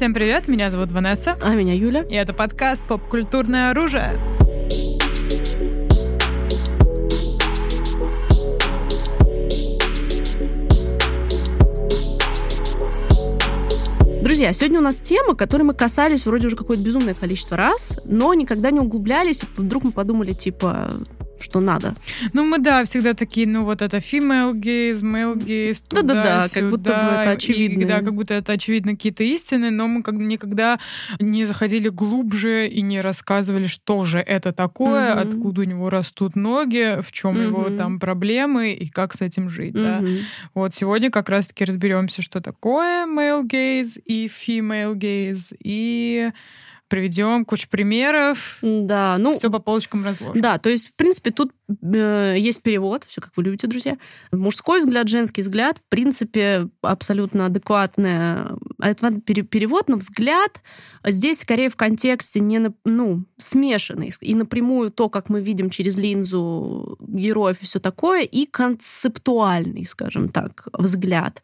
Всем привет, меня зовут Ванесса. А меня Юля. И это подкаст «Поп-культурное оружие». Друзья, сегодня у нас тема, которой мы касались вроде уже какое-то безумное количество раз, но никогда не углублялись. Вдруг мы подумали, типа, что надо. Ну, мы, да, всегда такие, ну, вот это female gaze, male gaze, Да-да-да, как будто бы это очевидно. И, да, как будто это очевидно какие-то истины, но мы как никогда не заходили глубже и не рассказывали, что же это такое, угу. откуда у него растут ноги, в чем угу. его там проблемы и как с этим жить, угу. да. Вот сегодня как раз-таки разберемся, что такое male gaze и female gaze, и приведем кучу примеров. Да, ну... Все по полочкам разложим. Да, то есть, в принципе, тут э, есть перевод, все как вы любите, друзья. Мужской взгляд, женский взгляд, в принципе, абсолютно адекватный. Это перевод, но взгляд здесь скорее в контексте не, ну, смешанный. И напрямую то, как мы видим через линзу героев и все такое, и концептуальный, скажем так, взгляд,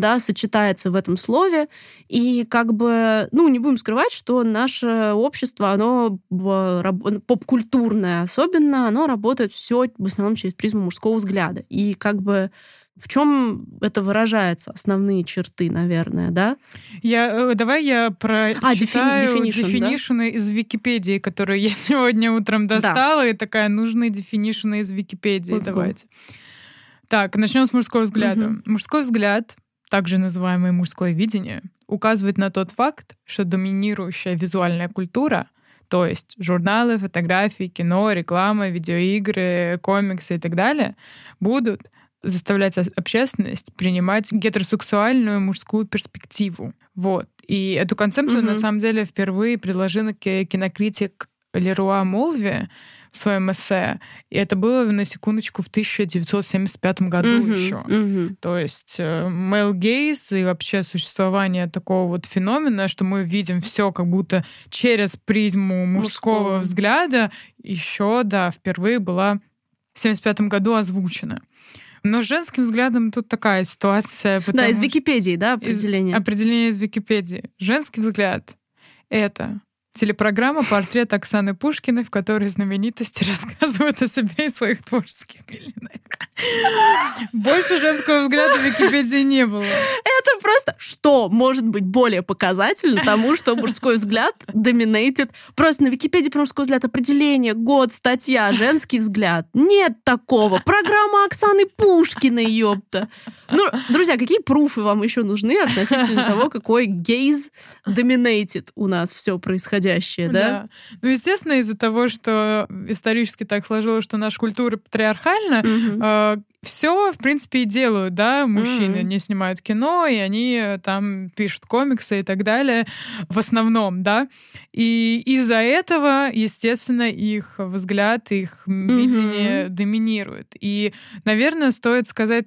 да, сочетается в этом слове. И как бы, ну, не будем скрывать, что наше общество, оно поп-культурное особенно, оно работает все в основном через призму мужского взгляда. И как бы в чем это выражается? Основные черты, наверное, да? Я, э, давай я про а, definition, definition да? из Википедии, которую я сегодня утром достала, да. и такая нужная definition из Википедии. Let's Давайте. Go. Так, начнем с мужского взгляда. Угу. Мужской взгляд, также называемый мужское видение, указывает на тот факт, что доминирующая визуальная культура то есть журналы, фотографии, кино, реклама, видеоигры, комиксы и так далее будут заставлять общественность принимать гетеросексуальную мужскую перспективу. Вот. И эту концепцию, угу. на самом деле, впервые предложил кинокритик Леруа Молви в своем эссе. И это было, на секундочку, в 1975 году mm-hmm, еще. Mm-hmm. То есть male э, gaze и вообще существование такого вот феномена, что мы видим все как будто через призму мужского, мужского. взгляда, еще, да, впервые была в 75 году озвучена. Но с женским взглядом тут такая ситуация. Да, из Википедии, да, определение? Из, определение из Википедии. Женский взгляд — это телепрограмма «Портрет Оксаны Пушкиной», в которой знаменитости рассказывают о себе и своих творческих глинах. Больше женского взгляда в Википедии не было. Это просто что может быть более показательно тому, что мужской взгляд доминейтит. Просто на Википедии про мужской взгляд определение, год, статья, женский взгляд. Нет такого. Программа Оксаны Пушкиной, ёпта. Ну, друзья, какие пруфы вам еще нужны относительно того, какой гейз доминейтит у нас все происходящее? Происходящее, да? да. Ну, естественно, из-за того, что исторически так сложилось, что наша культура патриархальна, угу. э, все, в принципе, и делают, да, мужчины mm не снимают кино, и они там пишут комиксы и так далее, в основном, да. И из-за этого, естественно, их взгляд, их mm-hmm. видение доминирует. И, наверное, стоит сказать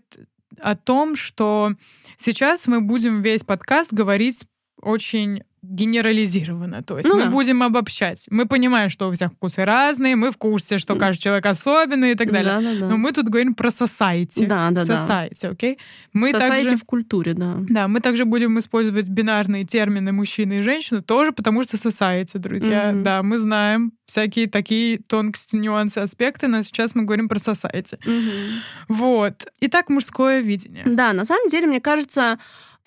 о том, что сейчас мы будем весь подкаст говорить очень генерализировано. То есть ну, мы да. будем обобщать. Мы понимаем, что у всех вкусы разные, мы в курсе, что каждый человек особенный и так далее. Да, да, да. Но мы тут говорим про society. Да, да, society, окей? Okay? Мы society также, в культуре, да. Да, мы также будем использовать бинарные термины мужчины и женщины, тоже потому что society, друзья. Mm-hmm. Да, мы знаем всякие такие тонкости, нюансы, аспекты, но сейчас мы говорим про society. Mm-hmm. Вот. Итак, мужское видение. Да, на самом деле, мне кажется,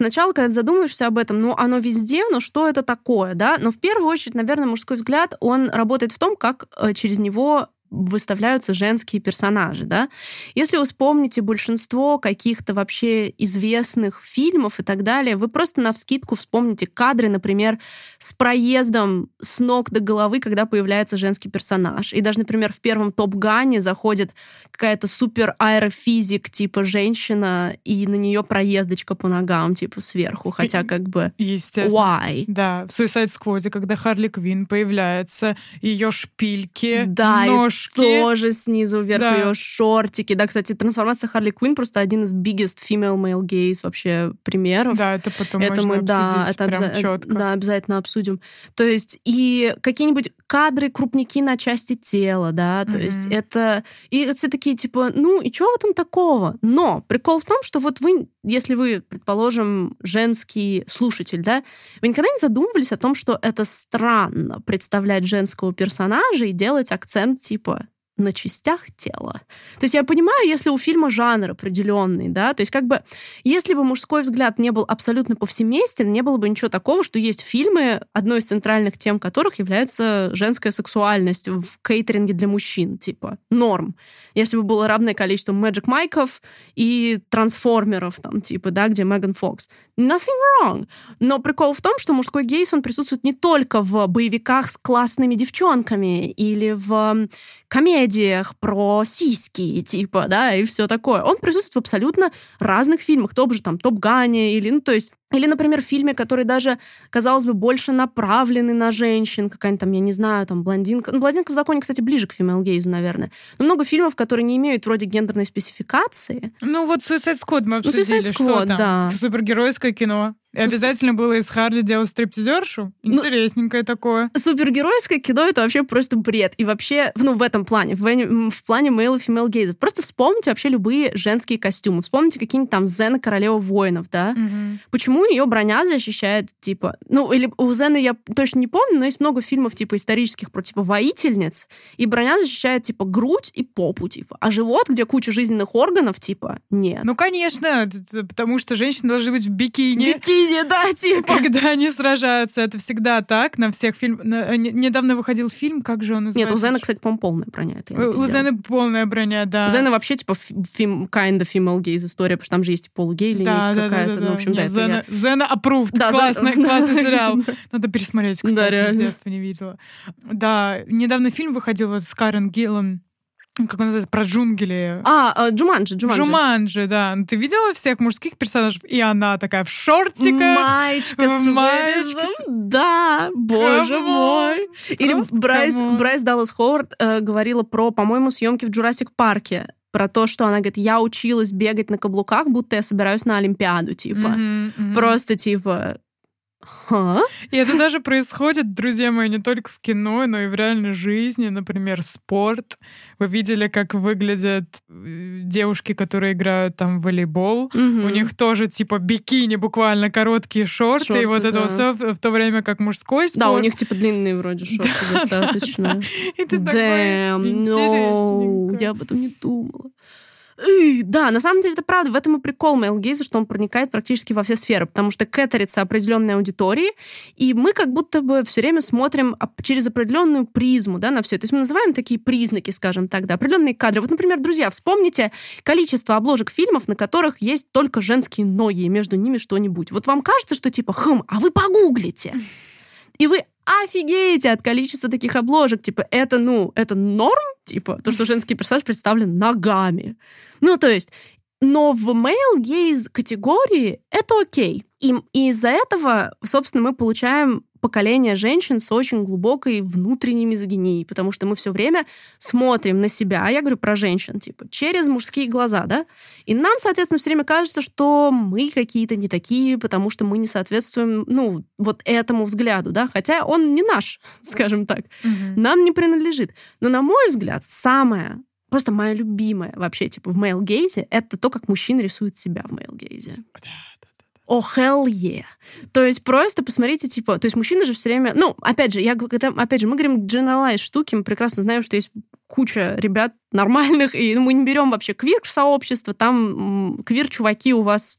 Сначала, когда ты задумываешься об этом, ну, оно везде, но что это такое, да? Но в первую очередь, наверное, мужской взгляд, он работает в том, как э, через него выставляются женские персонажи, да. Если вы вспомните большинство каких-то вообще известных фильмов и так далее, вы просто на вскидку вспомните кадры, например, с проездом с ног до головы, когда появляется женский персонаж. И даже, например, в первом Топ-Гане заходит какая-то супер аэрофизик, типа женщина, и на нее проездочка по ногам, типа сверху, хотя как бы... Естественно. Why? Да, в Suicide Squad, когда Харли Квин появляется, ее шпильки, да, нож ножки. Тоже снизу вверх да. ее шортики. Да, кстати, трансформация Харли Квинн просто один из biggest female male gaze вообще примеров. Да, это потом это можно мы, да, это прям обяза- четко. Да, обязательно обсудим. То есть и какие-нибудь кадры крупники на части тела, да, то mm-hmm. есть это... И все такие, типа, ну, и что в этом такого? Но прикол в том, что вот вы, если вы, предположим, женский слушатель, да, вы никогда не задумывались о том, что это странно представлять женского персонажа и делать акцент, типа, на частях тела. То есть я понимаю, если у фильма жанр определенный, да, то есть как бы, если бы мужской взгляд не был абсолютно повсеместен, не было бы ничего такого, что есть фильмы, одной из центральных тем которых является женская сексуальность в кейтеринге для мужчин, типа, норм. Если бы было равное количество Magic Майков и трансформеров, там, типа, да, где Меган Фокс. Nothing wrong. Но прикол в том, что мужской гейс, он присутствует не только в боевиках с классными девчонками или в комедиях про сиськи, типа, да, и все такое. Он присутствует в абсолютно разных фильмах, том же там Топ Гане, или, ну, то есть или, например, в фильме, который даже, казалось бы, больше направленный на женщин, какая-нибудь там, я не знаю, там, блондинка. Ну, блондинка в законе, кстати, ближе к фемел гейзу, наверное. Но много фильмов, которые не имеют вроде гендерной спецификации. Ну, вот Suicide Squad мы обсудили. Ну, Suicide Squad, что там? да. Супергеройское кино. И обязательно было из Харли делать стриптизершу? Ну, Интересненькое ну, такое. Супергеройское кино — это вообще просто бред. И вообще, ну, в этом плане, в, в плане male и female гейзов. Просто вспомните вообще любые женские костюмы. Вспомните какие-нибудь там Зена Королева воинов, да? Угу. Почему ее броня защищает, типа... Ну, или у Зены я точно не помню, но есть много фильмов, типа, исторических про, типа, воительниц, и броня защищает, типа, грудь и попу, типа. А живот, где куча жизненных органов, типа, нет. Ну, конечно, потому что женщины должны быть в бикини. Бикини! Бикини, да, типа. Когда они сражаются, это всегда так. На всех фильмах... Э, недавно выходил фильм, как же он называется? Нет, у Зена, кстати, по-моему, полная броня. Это у Зены полная броня, да. У Зены вообще, типа, фим, kind of female gaze история, потому что там же есть полугей или да, да, какая-то. Да, да, ну, в общем, да, Зена, я... Зена approved. Да, классный, Зен... классный сериал. Надо пересмотреть, кстати, да, с детства не видела. Да, недавно фильм выходил вот с Карен Гиллан как он называется, про джунгли. А, э, Джуманджи, Джуманджи. Джуманджи, да. Ну, ты видела всех мужских персонажей? И она такая в шортиках. Маечка с вырезом. Да, боже Come мой. Или Брайс, Брайс Даллас Ховард э, говорила про, по-моему, съемки в Jurassic Park е про то, что она говорит, я училась бегать на каблуках, будто я собираюсь на Олимпиаду, типа. Mm-hmm, mm-hmm. Просто, типа, Ха? И это даже происходит, друзья мои, не только в кино, но и в реальной жизни. Например, спорт. Вы видели, как выглядят э, девушки, которые играют там в волейбол. Угу. У них тоже типа бикини, буквально короткие шорты, шорты и вот да. это все, в то время как мужской спорт. Да, у них типа длинные вроде шорты достаточно. И ты такой no, я об этом не думала. Да, на самом деле это правда. В этом и прикол Мейл Гейза, что он проникает практически во все сферы, потому что кэтерится определенной аудитории, и мы как будто бы все время смотрим через определенную призму да, на все. То есть мы называем такие признаки, скажем так, да, определенные кадры. Вот, например, друзья, вспомните количество обложек фильмов, на которых есть только женские ноги, и между ними что-нибудь. Вот вам кажется, что типа, хм, а вы погуглите. И вы офигеете от количества таких обложек. Типа, это, ну, это норм? Типа, то, что женский персонаж представлен ногами. Ну, то есть, но в male gaze категории это окей. И, и из-за этого, собственно, мы получаем поколение женщин с очень глубокой внутренней мизогинией, потому что мы все время смотрим на себя, а я говорю про женщин, типа, через мужские глаза, да, и нам, соответственно, все время кажется, что мы какие-то не такие, потому что мы не соответствуем, ну, вот этому взгляду, да, хотя он не наш, скажем так, угу. нам не принадлежит. Но, на мой взгляд, самое просто моя любимая вообще, типа, в male gaze е, это то, как мужчина рисует себя в male gaze е. Да о, oh, hell yeah. То есть просто посмотрите, типа, то есть мужчины же все время, ну, опять же, я, когда, опять же, мы говорим generalize штуки, мы прекрасно знаем, что есть куча ребят нормальных, и ну, мы не берем вообще квир-сообщество, там квир-чуваки у вас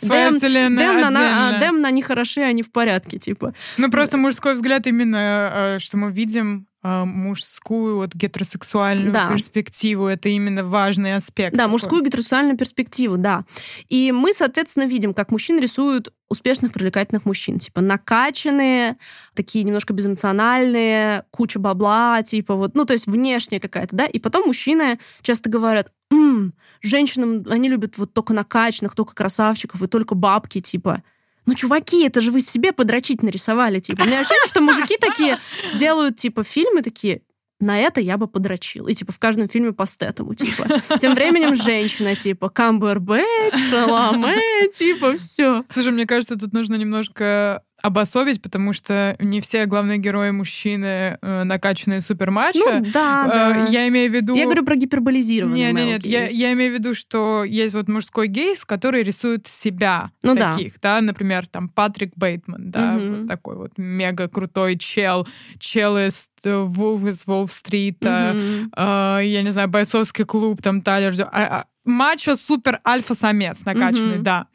Своя дэм, вселенная дэм, на, а, дэм на они хороши, они в порядке, типа. Ну, просто мужской взгляд именно, э, что мы видим мужскую вот гетеросексуальную да. перспективу. Это именно важный аспект. Да, такой. мужскую гетеросексуальную перспективу, да. И мы, соответственно, видим, как мужчин рисуют успешных, привлекательных мужчин. Типа накачанные, такие немножко безэмоциональные, куча бабла, типа вот, ну, то есть внешняя какая-то, да. И потом мужчины часто говорят, М, женщинам, они любят вот только накачанных, только красавчиков и только бабки, типа ну, чуваки, это же вы себе подрочить нарисовали, типа. У меня ощущение, что мужики такие делают, типа, фильмы такие, на это я бы подрочил. И, типа, в каждом фильме по стетому, типа. Тем временем женщина, типа, Камбербэтч, Шаламе, типа, все. Слушай, мне кажется, тут нужно немножко обособить, потому что не все главные герои мужчины э, накачанные супермачо. Ну, да, э, да. Я имею в виду... Я говорю про гиперболизированный Нет, нет, нет. Я, я имею в виду, что есть вот мужской гейс, который рисует себя ну, таких, да. да, например, там Патрик Бейтман, да, угу. вот такой вот мега крутой чел, чел из Wolf из Волл-стрита, угу. э, я не знаю, бойцовский клуб, там Тайлер, а, а, мачо супер альфа-самец накачанный, угу. да.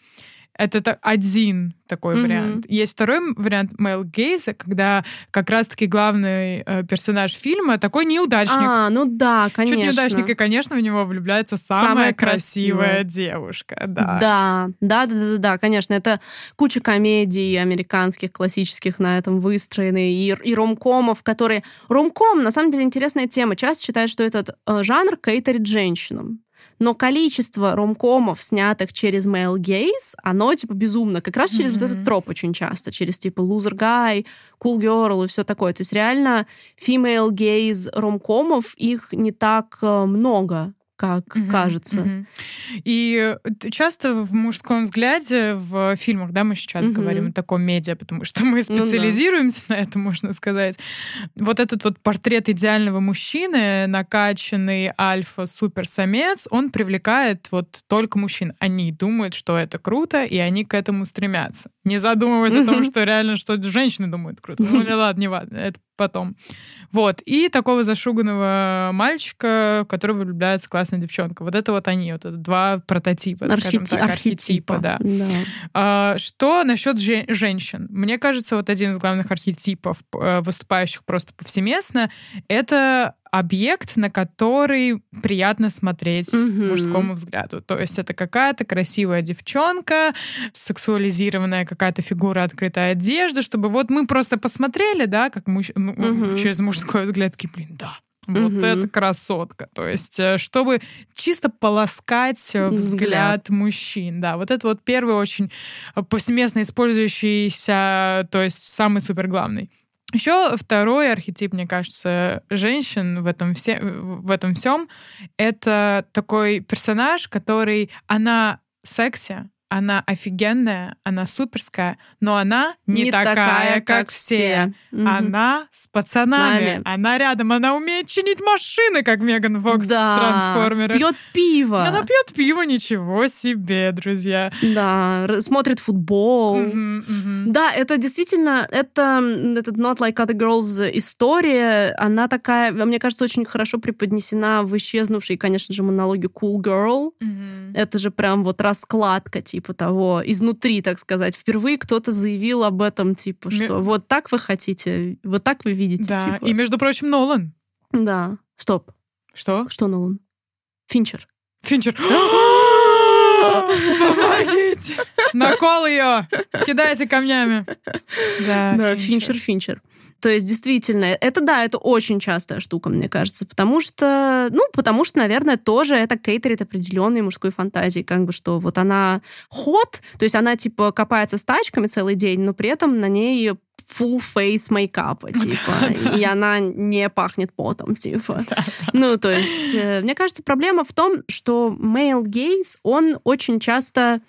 Это один такой mm-hmm. вариант. Есть второй вариант Мэл Гейза, когда как раз-таки главный э, персонаж фильма такой неудачник. А, ну да, конечно. Чуть неудачник, и, конечно, в него влюбляется самая, самая красивая, красивая девушка. Да. да, да, да, да, да, конечно. Это куча комедий американских, классических на этом выстроены, и, и ромкомов, которые... Ромком, на самом деле, интересная тема. Часто считают, что этот э, жанр кейтерит женщинам но количество ромкомов, снятых через male gaze, оно, типа, безумно. Как раз через mm-hmm. вот этот троп очень часто. Через, типа, loser guy, cool girl и все такое. То есть реально female gaze ромкомов, их не так э, много как угу, кажется. Угу. И часто в мужском взгляде в фильмах, да, мы сейчас угу. говорим о таком медиа, потому что мы специализируемся ну, да. на этом, можно сказать. Вот этот вот портрет идеального мужчины, накачанный альфа-суперсамец, он привлекает вот только мужчин. Они думают, что это круто, и они к этому стремятся. Не задумываясь о том, что реально, что женщины думают круто. Ну, ладно, не ладно, это потом. Вот. И такого зашуганного мальчика, в которого влюбляется классная девчонка. Вот это вот они, вот это два прототипа, скажем так, архетипа. архетипа да. да. А, что насчет же- женщин? Мне кажется, вот один из главных архетипов, э, выступающих просто повсеместно, это объект, на который приятно смотреть mm-hmm. мужскому взгляду. То есть это какая-то красивая девчонка, сексуализированная какая-то фигура открытой одежды, чтобы вот мы просто посмотрели, да, как муж... mm-hmm. через мужской взгляд, такие, блин, да, вот угу. это красотка. То есть, э, чтобы чисто полоскать э, взгляд, взгляд мужчин. Да, вот это вот первый очень повсеместно использующийся, то есть самый супер главный. Еще второй архетип, мне кажется, женщин в этом, все, в этом всем, это такой персонаж, который, она секси, она офигенная, она суперская, но она не, не такая, такая, как, как все. все. Она с пацанами, Нами. она рядом, она умеет чинить машины, как Меган Фокс да. в «Трансформерах». Пьет пиво. Она пьет пиво, ничего себе, друзья. Да, смотрит футбол. Угу, угу. Да, это действительно, это этот Not Like Other Girls история, она такая, мне кажется, очень хорошо преподнесена в исчезнувшей, конечно же, монологе Cool Girl. Угу. Это же прям вот раскладка, типа, типа того, изнутри, так сказать. Впервые кто-то заявил об этом, типа, что М... вот так вы хотите, вот так вы видите. Да, типа. и, между прочим, Нолан. Да. Стоп. Что? Что Нолан? Финчер. Финчер. Помогите! Накол ее! Кидайте камнями. Да, да Финчер, Финчер. То есть, действительно, это да, это очень частая штука, мне кажется, потому что, ну, потому что, наверное, тоже это кейтерит определенной мужской фантазии, как бы, что вот она ход, то есть она, типа, копается с тачками целый день, но при этом на ней full face мейкапа, типа, и она не пахнет потом, типа. Ну, то есть, э, мне кажется, проблема в том, что male gaze, он очень часто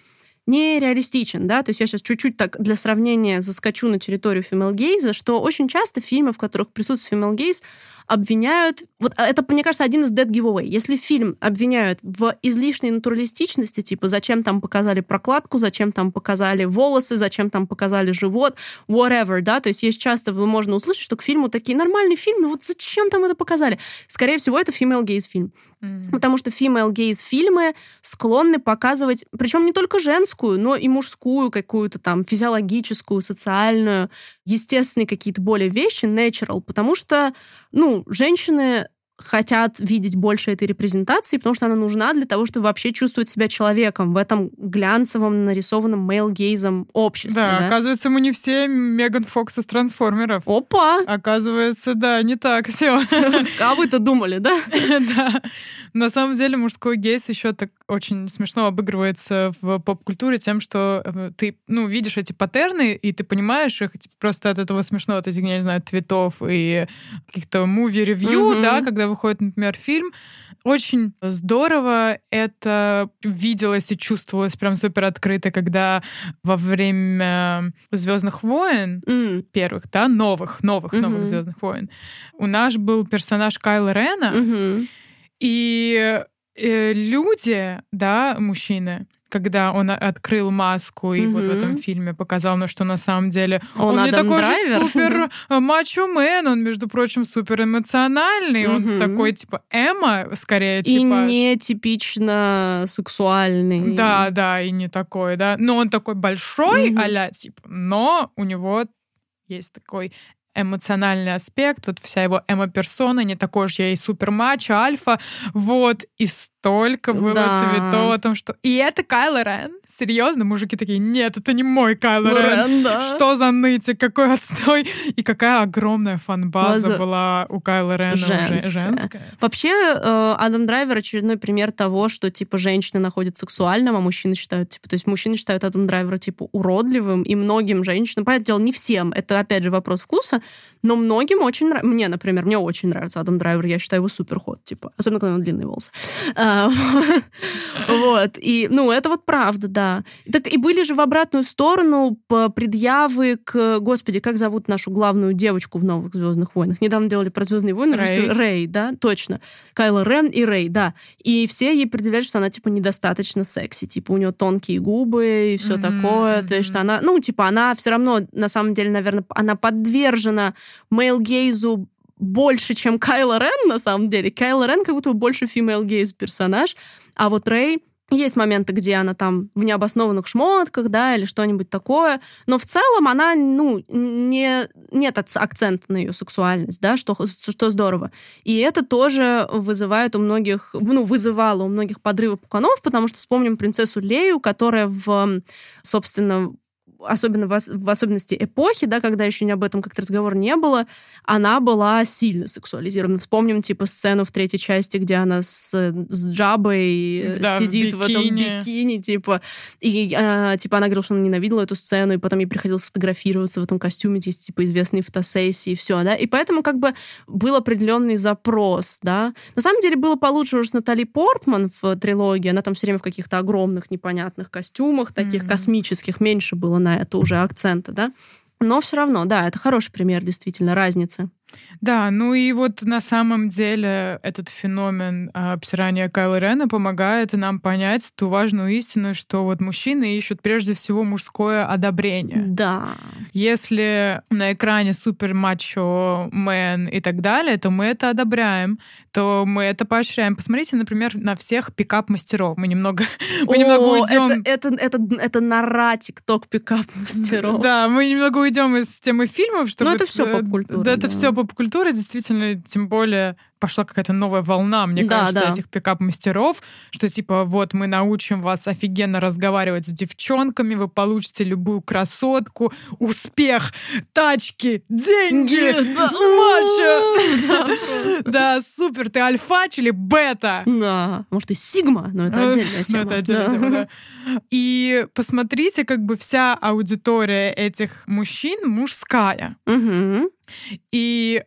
нереалистичен, да, то есть я сейчас чуть-чуть так для сравнения заскочу на территорию gaze, что очень часто фильмы, в которых присутствует gaze, обвиняют... Вот а, это, мне кажется, один из dead giveaway. Если фильм обвиняют в излишней натуралистичности, типа зачем там показали прокладку, зачем там показали волосы, зачем там показали живот, whatever, да, то есть есть часто можно услышать, что к фильму такие нормальный фильм, но вот зачем там это показали? Скорее всего, это female gaze фильм. Mm-hmm. Потому что female gaze фильмы склонны показывать, причем не только женскую, но и мужскую какую-то там физиологическую, социальную, естественные какие-то более вещи, natural, потому что, ну, женщины хотят видеть больше этой репрезентации, потому что она нужна для того, чтобы вообще чувствовать себя человеком в этом глянцевом, нарисованном мейл-гейзом обществе. Да, да, оказывается, мы не все Меган Фокс из трансформеров. Опа! Оказывается, да, не так все. А вы-то думали, да? Да. На самом деле мужской гейс еще так очень смешно обыгрывается в поп-культуре тем, что э, ты, ну, видишь эти паттерны, и ты понимаешь их типа, просто от этого смешно, от этих, я не знаю, твитов и каких-то муви-ревью, да, когда выходит, например, фильм. Очень здорово это виделось и чувствовалось прям супер открыто, когда во время Звездных войн mm. первых, да, новых, новых, mm-hmm. новых Звездных войн, у нас был персонаж Кайла Рена, mm-hmm. и э, люди, да, мужчины, когда он открыл маску и mm-hmm. вот в этом фильме показал, ну, что на самом деле он, он не такой драйвер. же супер э, мачо-мен, он, между прочим, супер эмоциональный, mm-hmm. он такой, типа, эмо, скорее, и типа... И не типично сексуальный. Да, да, и не такой, да. Но он такой большой, mm-hmm. а типа, но у него есть такой эмоциональный аспект, вот вся его эмо-персона, не такой же я и супер мачо, альфа, вот, и столько было да. твитов о том, что... И это Кайло Рен? Серьезно? Мужики такие, нет, это не мой Кайло ну, Рен. Рен да. Что за нытик, какой отстой. И какая огромная фан-база База... была у Кайла Рена женская. Уже, женская. Вообще, э, Адам Драйвер очередной пример того, что, типа, женщины находят сексуальным, а мужчины считают, типа, то есть мужчины считают Адам Драйвера, типа, уродливым, и многим женщинам, понятное дело, не всем, это, опять же, вопрос вкуса, но многим очень нравится. Мне, например, мне очень нравится Адам Драйвер, я считаю его супер ход, типа, особенно, когда у него длинные волосы. А, вот. И, ну, это вот правда, да. Так и были же в обратную сторону предъявы к... Господи, как зовут нашу главную девочку в «Новых Звездных войнах»? Недавно делали про «Звездные войны». Рэй. Рэй, да, точно. Кайла Рен и Рэй, да. И все ей предъявляют, что она, типа, недостаточно секси. Типа, у нее тонкие губы и все такое. То есть, что она... Ну, типа, она все равно, на самом деле, наверное, она подвержена male gaze у больше, чем Кайло Рен, на самом деле. Кайло Рен как будто больше female gaze персонаж, а вот Рэй есть моменты, где она там в необоснованных шмотках, да, или что-нибудь такое, но в целом она, ну, не, нет акцента на ее сексуальность, да, что, что здорово. И это тоже вызывает у многих, ну, вызывало у многих подрывы пуканов, потому что вспомним принцессу Лею, которая в, собственно, особенно в, в особенности эпохи, да, когда еще об этом как-то разговор не было, она была сильно сексуализирована. Вспомним, типа, сцену в третьей части, где она с, с Джабой э, да, сидит в, в этом бикини, типа, и, э, типа, она говорила, что она ненавидела эту сцену, и потом ей приходилось фотографироваться в этом костюме, есть, типа, известные фотосессии, и все, да, и поэтому, как бы, был определенный запрос, да. На самом деле, было получше уже с Натали Портман в трилогии, она там все время в каких-то огромных непонятных костюмах, таких mm-hmm. космических, меньше было на это уже акцента, да. Но все равно, да, это хороший пример действительно разницы. Да, ну и вот на самом деле этот феномен а, обсирания Кайла Рена помогает нам понять ту важную истину, что вот мужчины ищут прежде всего мужское одобрение. Да. Если на экране супер мачо мэн и так далее, то мы это одобряем, то мы это поощряем. Посмотрите, например, на всех пикап-мастеров. Мы немного, мы О, немного уйдем... Это, это, это, это нора тикток пикап-мастеров. Да, мы немного уйдем из темы фильмов, чтобы... Ну это все поп-культура. Да, это все поп-культура, действительно, тем более пошла какая-то новая волна, мне да, кажется, да. этих пикап-мастеров, что типа вот мы научим вас офигенно разговаривать с девчонками, вы получите любую красотку, успех, тачки, деньги, матча. Да, супер, ты альфач или бета? Да, может и сигма, но это отдельная тема. Это отдельная тема, И посмотрите, как бы вся аудитория этих мужчин мужская. И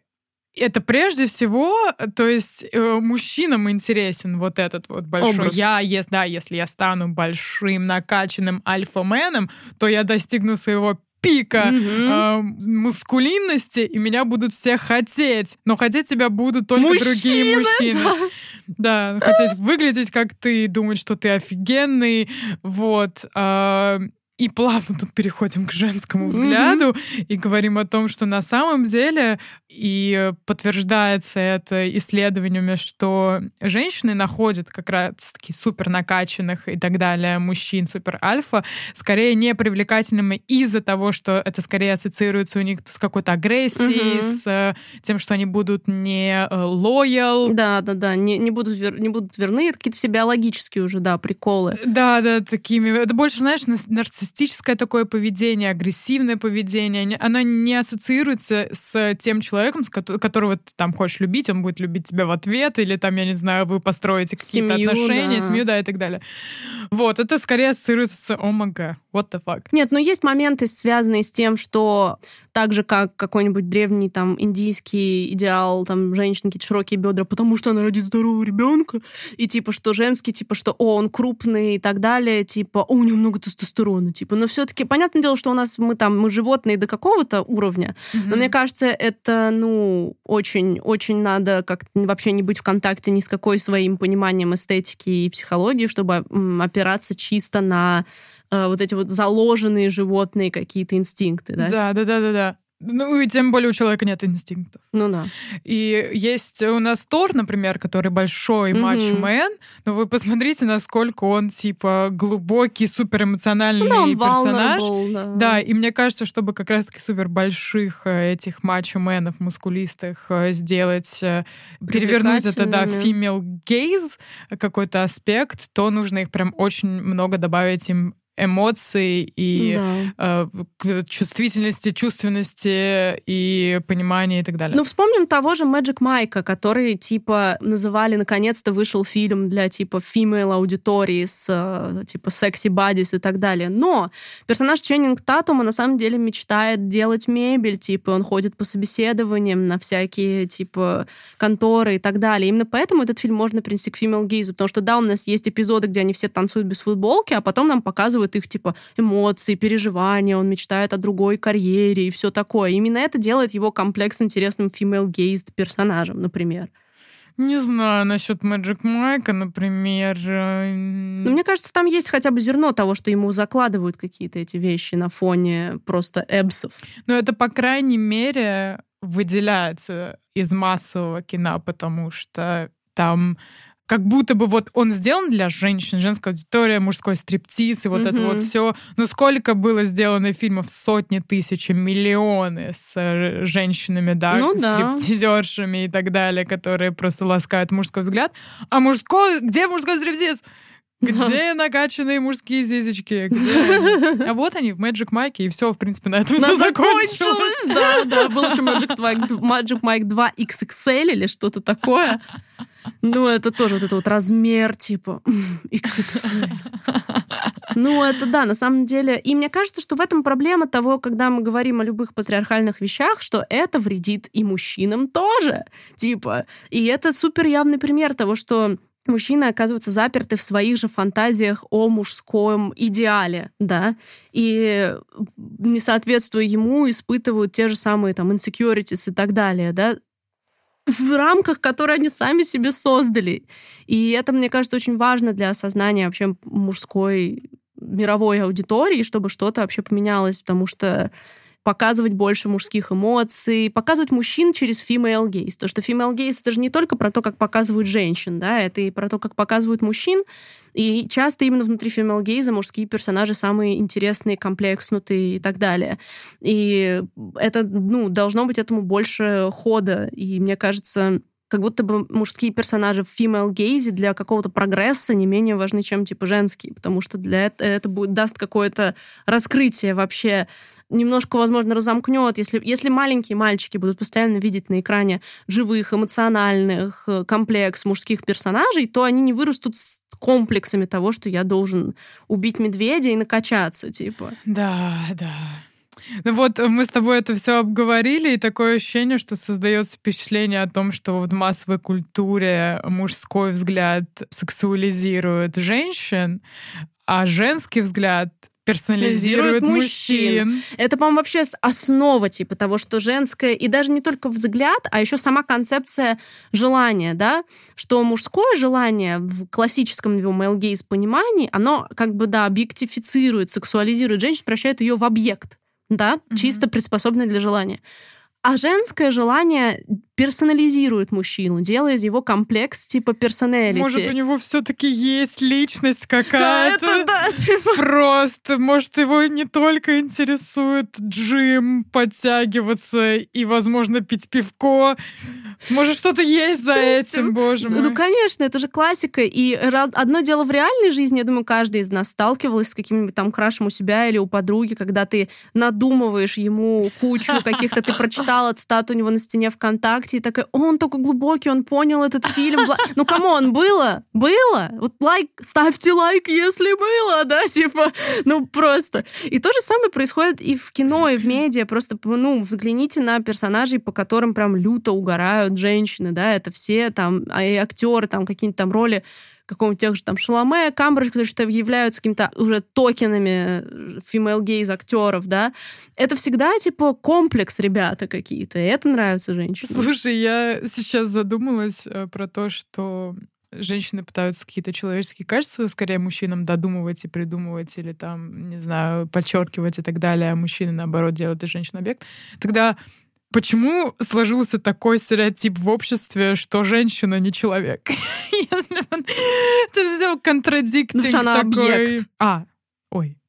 это прежде всего, то есть э, мужчинам интересен вот этот вот большой. Образ. Я, если, да, если я стану большим накачанным альфаменом, то я достигну своего пика mm-hmm. э, мускулинности, и меня будут все хотеть. Но хотеть тебя будут только Мужчины, другие мужчины. Да, да хотеть выглядеть как ты, думать, что ты офигенный. Вот. Э, И плавно тут переходим к женскому взгляду mm-hmm. и говорим о том, что на самом деле и подтверждается это исследованиями, что женщины находят как раз-таки супер накачанных и так далее мужчин супер альфа скорее не привлекательными из-за того, что это скорее ассоциируется у них с какой-то агрессией, mm-hmm. с тем, что они будут не лоял. Э, да, да, да, не, не, будут, вер, не будут верны. Это какие-то все биологические уже, да, приколы. Да, да, такими. Это больше, знаешь, нарциссическое такое поведение, агрессивное поведение. Оно не ассоциируется с тем человеком, с которого ты там хочешь любить, он будет любить тебя в ответ, или там, я не знаю, вы построите какие-то отношения, да. семью, да, и так далее. Вот, это скорее ассоциируется с омага, what the fuck. Нет, но есть моменты, связанные с тем, что так же, как какой-нибудь древний там индийский идеал, там, женщины какие-то широкие бедра, потому что она родит здорового ребенка, и типа, что женский, типа, что, о, он крупный и так далее, типа, о, у него много тестостерона, типа, но все-таки, понятное дело, что у нас мы там, мы животные до какого-то уровня, mm-hmm. но мне кажется, это, ну, очень-очень надо как-то вообще не быть в контакте ни с какой своим пониманием эстетики и психологии, чтобы опираться чисто на э, вот эти вот заложенные животные какие-то инстинкты, да? Да, да, да, да, да. Ну, и тем более у человека нет инстинктов. Ну да. И есть у нас Тор, например, который большой mm-hmm. матч-мен, но вы посмотрите, насколько он, типа, глубокий, суперэмоциональный ну, он персонаж. Да. да, и мне кажется, чтобы как раз-таки супер больших э, этих матчо-менов, мускулистых э, сделать, перевернуть это, да, female gaze, какой-то аспект, то нужно их прям очень много добавить им эмоций и да. э, чувствительности, чувственности и понимания и так далее. Ну, вспомним того же Magic Майка, который, типа, называли, наконец-то вышел фильм для, типа, female аудитории с, э, типа, секси бадис и так далее. Но персонаж Ченнинг Татума на самом деле мечтает делать мебель, типа, он ходит по собеседованиям на всякие, типа, конторы и так далее. Именно поэтому этот фильм можно принести к female gaze, потому что, да, у нас есть эпизоды, где они все танцуют без футболки, а потом нам показывают показывает их, типа, эмоции, переживания, он мечтает о другой карьере и все такое. Именно это делает его комплекс интересным female-gazed персонажем, например. Не знаю насчет Мэджик Майка, например. Э, Но мне кажется, там есть хотя бы зерно того, что ему закладывают какие-то эти вещи на фоне просто эбсов. Но это, по крайней мере, выделяется из массового кино, потому что там как будто бы вот он сделан для женщин, женская аудитория, мужской стриптиз и вот mm-hmm. это вот все. Но сколько было сделано фильмов, сотни тысяч, миллионы с э, женщинами, да, ну, стриптизершами да. и так далее, которые просто ласкают мужской взгляд. А мужской, где мужской стриптиз? Где накачанные мужские зизочки? Где А вот они в Magic Mike, и все, в принципе, на этом все закончилось. Да, да. Был еще Magic Mike, Magic Mike 2 XXL или что-то такое. Ну, это тоже вот это вот размер, типа, XXL. Ну, это да, на самом деле. И мне кажется, что в этом проблема того, когда мы говорим о любых патриархальных вещах, что это вредит и мужчинам тоже. Типа, и это супер явный пример того, что мужчины оказываются заперты в своих же фантазиях о мужском идеале, да, и не соответствуя ему, испытывают те же самые там insecurities и так далее, да, в рамках, которые они сами себе создали. И это, мне кажется, очень важно для осознания вообще мужской мировой аудитории, чтобы что-то вообще поменялось, потому что показывать больше мужских эмоций, показывать мужчин через female gaze. То, что female gaze — это же не только про то, как показывают женщин, да, это и про то, как показывают мужчин. И часто именно внутри female gaze мужские персонажи самые интересные, комплекснутые и так далее. И это, ну, должно быть этому больше хода. И мне кажется, как будто бы мужские персонажи в female gaze для какого-то прогресса не менее важны, чем типа женские, потому что для этого это будет, даст какое-то раскрытие вообще, немножко, возможно, разомкнет. Если, если маленькие мальчики будут постоянно видеть на экране живых, эмоциональных, э, комплекс мужских персонажей, то они не вырастут с комплексами того, что я должен убить медведя и накачаться, типа. Да, да. Ну вот мы с тобой это все обговорили, и такое ощущение, что создается впечатление о том, что в массовой культуре мужской взгляд сексуализирует женщин, а женский взгляд персонализирует мужчин. мужчин. Это, по-моему, вообще основа типа того, что женское, и даже не только взгляд, а еще сама концепция желания, да, что мужское желание в классическом его male gaze понимании, оно как бы, да, объектифицирует, сексуализирует женщину, превращает ее в объект, да, mm-hmm. чисто приспособленный для желания. А женское желание персонализирует мужчину, делает его комплекс типа персоналити. Может, у него все-таки есть личность какая-то. Да, это да, типа. Просто, может, его не только интересует джим, подтягиваться и, возможно, пить пивко. Может, что-то есть за этим, боже мой. Ну, конечно, это же классика. И одно дело в реальной жизни, я думаю, каждый из нас сталкивалась с каким-нибудь там крашем у себя или у подруги, когда ты надумываешь ему кучу каких-то, ты прочитала цитату у него на стене ВКонтакте, ВКонтакте и такая, он такой глубокий, он понял этот фильм. Ну, кому он было? Было? Вот лайк, ставьте лайк, если было, да, типа, ну, просто. И то же самое происходит и в кино, и в медиа. Просто, ну, взгляните на персонажей, по которым прям люто угорают женщины, да, это все там, а и актеры, там, какие-нибудь там роли какого-нибудь тех же там Шаломе, Камбридж, которые что являются какими-то уже токенами э, female gaze актеров, да, это всегда типа комплекс ребята какие-то, и это нравится женщинам. Слушай, я сейчас задумалась э, про то, что женщины пытаются какие-то человеческие качества скорее мужчинам додумывать и придумывать или там, не знаю, подчеркивать и так далее, а мужчины, наоборот, делают из женщин объект, тогда Почему сложился такой стереотип в обществе, что женщина не человек? Если это все контрадиктинг такой. Объект. А,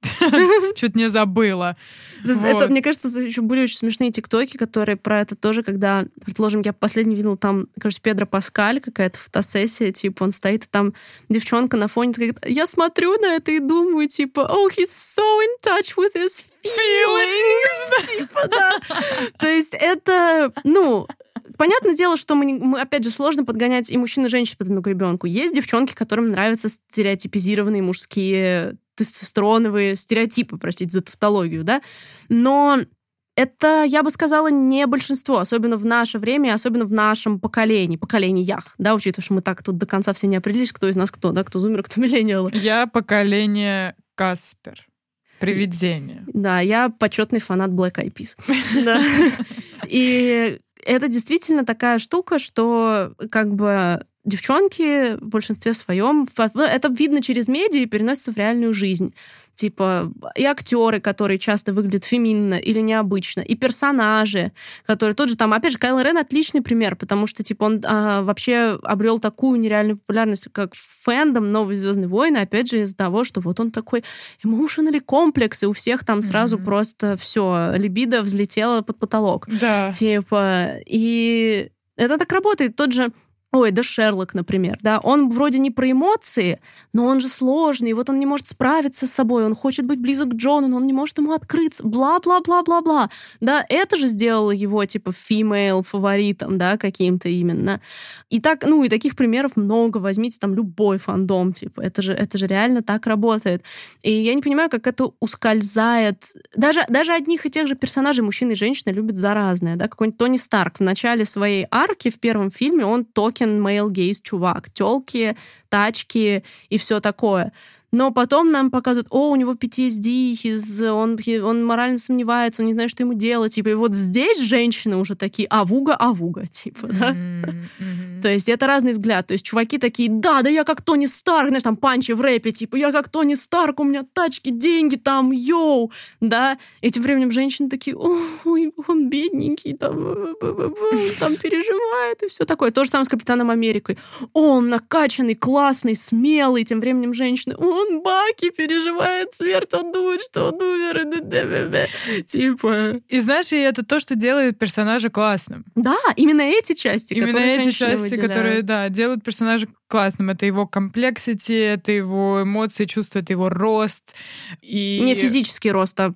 Чуть не забыла. Это, мне кажется, еще были очень смешные тиктоки, которые про это тоже, когда, предположим, я последний видел там, кажется, Педро Паскаль, какая-то фотосессия, типа, он стоит, там девчонка на фоне, я смотрю на это и думаю, типа, oh, he's so in touch with his feelings. типа, да. То есть это, ну, понятное дело, что мы, мы, опять же, сложно подгонять и мужчин, и женщин под одну ребенку. Есть девчонки, которым нравятся стереотипизированные мужские тестостероновые стереотипы, простите за тавтологию, да, но это, я бы сказала, не большинство, особенно в наше время, особенно в нашем поколении, поколениях, да, учитывая, что мы так тут до конца все не определились, кто из нас кто, да, кто зумер, кто миллениал. Я поколение Каспер. Привидение. Да, я почетный фанат Black Eyed Peas. И это действительно такая штука, что как бы девчонки в большинстве своем, это видно через медиа и переносится в реальную жизнь. Типа и актеры, которые часто выглядят феминно или необычно, и персонажи, которые тот же там, опять же, Кайл Рен отличный пример, потому что типа он а, вообще обрел такую нереальную популярность, как фэндом Новые Звездные войны, опять же из-за того, что вот он такой emotional комплекс, и у всех там сразу mm-hmm. просто все либидо взлетело под потолок. Да. Типа и это так работает. Тот же Ой, да Шерлок, например, да, он вроде не про эмоции, но он же сложный, вот он не может справиться с собой, он хочет быть близок к Джону, но он не может ему открыться, бла-бла-бла-бла-бла, да, это же сделало его, типа, female фаворитом, да, каким-то именно. И так, ну, и таких примеров много, возьмите там любой фандом, типа, это же, это же реально так работает. И я не понимаю, как это ускользает, даже, даже одних и тех же персонажей, мужчины и женщины, любят заразное, да, какой-нибудь Тони Старк в начале своей арки в первом фильме, он ток токен male gaze чувак. Телки, тачки и все такое. Но потом нам показывают, о, у него PTSD, он, он морально сомневается, он не знает, что ему делать. Типа, и вот здесь женщины уже такие авуга, авуга, типа, да? Mm-hmm. То есть это разный взгляд. То есть чуваки такие, да, да я как Тони Старк, знаешь, там панчи в рэпе, типа, я как Тони Старк, у меня тачки, деньги там, йоу, да? И тем временем женщины такие, ой, он бедненький, там, там переживает и все такое. То же самое с Капитаном Америкой. Он накачанный, классный, смелый, тем временем женщины, он Баки переживает смерть, он думает, что он умер. Типа... И знаешь, и это то, что делает персонажа классным. Да, именно эти части, Именно эти части, выделяют. которые, да, делают персонажа классным. Это его комплексити, это его эмоции, чувства, это его рост. И... Не физический рост, а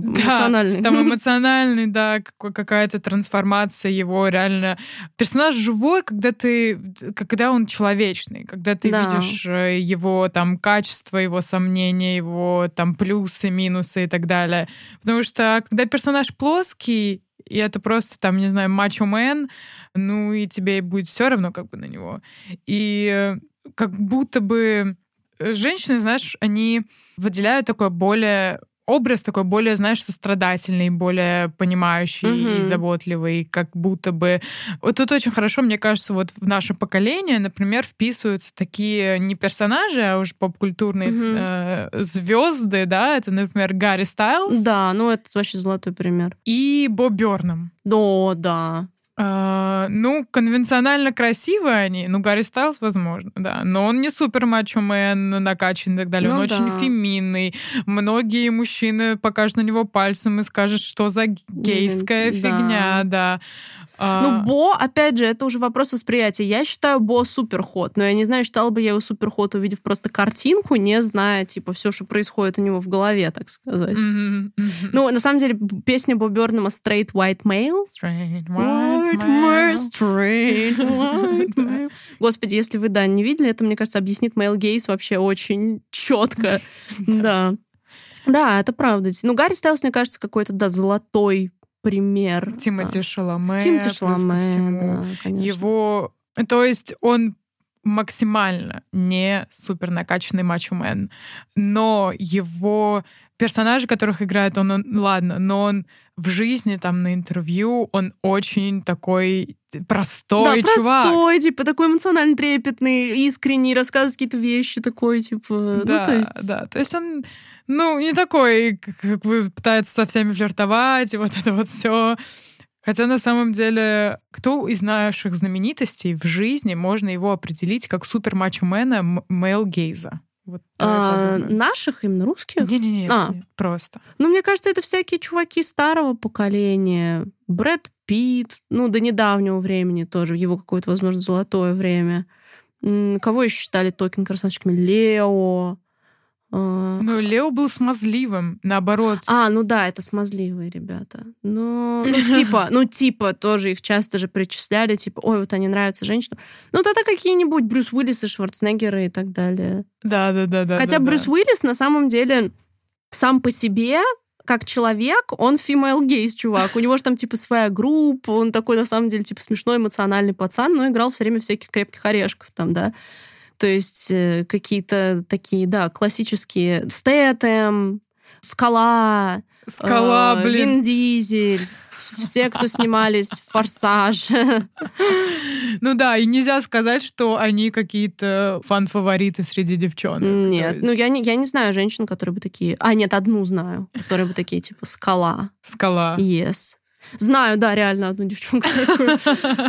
эмоциональный. Да, там эмоциональный, да, какая-то трансформация его реально. Персонаж живой, когда ты, когда он человечный, когда ты да. видишь э, его там качество, его сомнения, его там плюсы, минусы и так далее. Потому что когда персонаж плоский, и это просто там, не знаю, мачо-мен, ну и тебе будет все равно как бы на него. И э, как будто бы женщины, знаешь, они выделяют такое более образ такой более, знаешь, сострадательный, более понимающий mm-hmm. и заботливый, как будто бы... Вот тут очень хорошо, мне кажется, вот в наше поколение, например, вписываются такие не персонажи, а уже попкультурные mm-hmm. э, звезды, да, это, например, Гарри Стайлз. Да, ну это вообще золотой пример. И Боб Бёрном. Да, да. Uh, ну, конвенционально красивые они. Ну, Гарри Стайлз, возможно, да. Но он не супер мачо-мен, накачанный и так далее. Ну, он да. очень феминный. Многие мужчины покажут на него пальцем и скажут, что за гейская mm, фигня, да. А... Ну, Бо, опять же, это уже вопрос восприятия. Я считаю Бо супер ход, но я не знаю, считала бы я его супер ход, увидев просто картинку, не зная, типа, все, что происходит у него в голове, так сказать. Mm-hmm, mm-hmm. Ну, на самом деле, песня Бо Бернама «Straight White Male». Straight White, white Male. Straight White Male. Господи, если вы, да, не видели, это, мне кажется, объяснит Male Гейс вообще очень четко. Да. Да, это правда. Ну, Гарри Стайлс, мне кажется, какой-то, да, золотой пример. Тимати Шаломе. Тимати Шаломе, да, конечно. Его... То есть он максимально не супер накачанный мачо-мен, но его персонажи, которых играет он, он, ладно, но он в жизни, там, на интервью, он очень такой простой да, чувак. простой, типа, такой эмоционально трепетный, искренний, рассказывает какие-то вещи, такой, типа, да, ну, то есть... Да, то есть он ну, не такой, как бы пытается со всеми флиртовать, и вот это вот все. Хотя на самом деле, кто из наших знаменитостей в жизни можно его определить как супер мачо-мена Мэл Гейза? Вот, а, наших именно русских? Не-не-не, а. просто. Ну, мне кажется, это всякие чуваки старого поколения. Брэд Питт, ну, до недавнего времени тоже, его какое-то, возможно, золотое время. Кого еще считали токин красавчиками? Лео. Ну, Лео был смазливым, наоборот. А, ну да, это смазливые ребята. Но, ну, типа, ну, типа, тоже их часто же причисляли, типа, ой, вот они нравятся женщинам. Ну, тогда какие-нибудь Брюс Уиллис и Шварценеггеры и так далее. Да, да, да, да. Хотя да, Брюс да. Уиллис на самом деле сам по себе как человек, он female гейс чувак. У него же там, типа, своя группа, он такой, на самом деле, типа, смешной, эмоциональный пацан, но играл все время всяких крепких орешков там, да. То есть э, какие-то такие, да, классические Стэтэм, Скала, Скала, э, блин. Вин Дизель, все, кто снимались в «Форсаж». Ну да, и нельзя сказать, что они какие-то фан-фавориты среди девчонок. Нет, ну я не, я не знаю женщин, которые бы такие... А, нет, одну знаю, которые бы такие, типа, «Скала». «Скала». Yes. Знаю, да, реально одну девчонку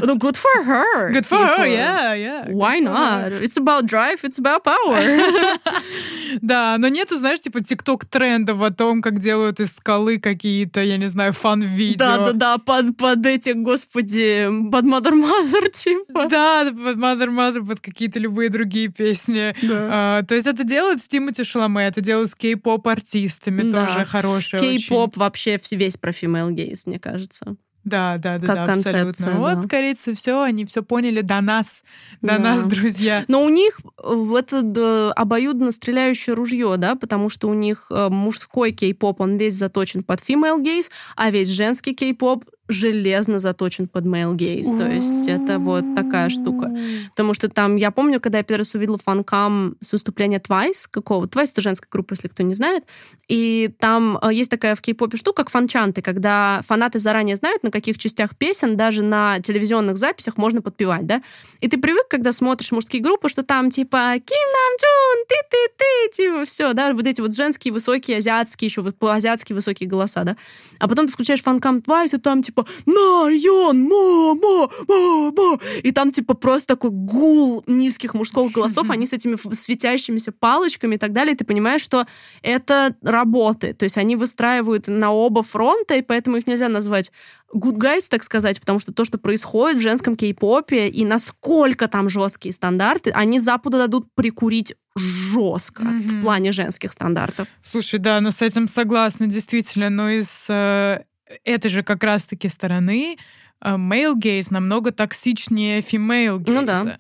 Ну, good for her. Good for her, типа. yeah, yeah. Why not? It's about drive, it's about power. Да, но нету, знаешь, типа тикток трендов о том, как делают из скалы какие-то, я не знаю, фан-видео. Да-да-да, под, под эти, господи, под Mother Mother, типа. Да, под Mother Mother, под какие-то любые другие песни. Да. А, то есть это делают с Тимати Шаломе, это делают с кей-поп-артистами, да. тоже хорошие Кей-поп вообще весь про female gays, мне кажется кажется. Да, да, да, как да, абсолютно. Да. Вот корейцы все, они все поняли до нас, до да. нас, друзья. Но у них это да, обоюдно стреляющее ружье, да, потому что у них э, мужской кей-поп, он весь заточен под female gaze, а весь женский кей-поп железно заточен под male gaze. То есть это вот такая штука. Потому что там, я помню, когда я первый раз увидела фанкам с выступления Twice какого Twice — это женская группа, если кто не знает. И там э, есть такая в кей-попе штука, как фанчанты, когда фанаты заранее знают, на каких частях песен даже на телевизионных записях можно подпевать, да? И ты привык, когда смотришь мужские группы, что там типа Ким Нам Чун, ты-ты-ты, типа все, да, вот эти вот женские, высокие, азиатские, еще вот по-азиатски высокие голоса, да? А потом ты включаешь фанкам Twice, и там типа типа Найон, мо, мо, мо, мо. И там типа просто такой гул низких мужских голосов, они с этими светящимися палочками и так далее. И ты понимаешь, что это работает. То есть они выстраивают на оба фронта, и поэтому их нельзя назвать good guys, так сказать, потому что то, что происходит в женском кей-попе и насколько там жесткие стандарты, они Западу дадут прикурить жестко mm-hmm. в плане женских стандартов. Слушай, да, но с этим согласна, действительно, но из э, этой же как раз-таки стороны э, male gaze намного токсичнее female gaze. Ну да.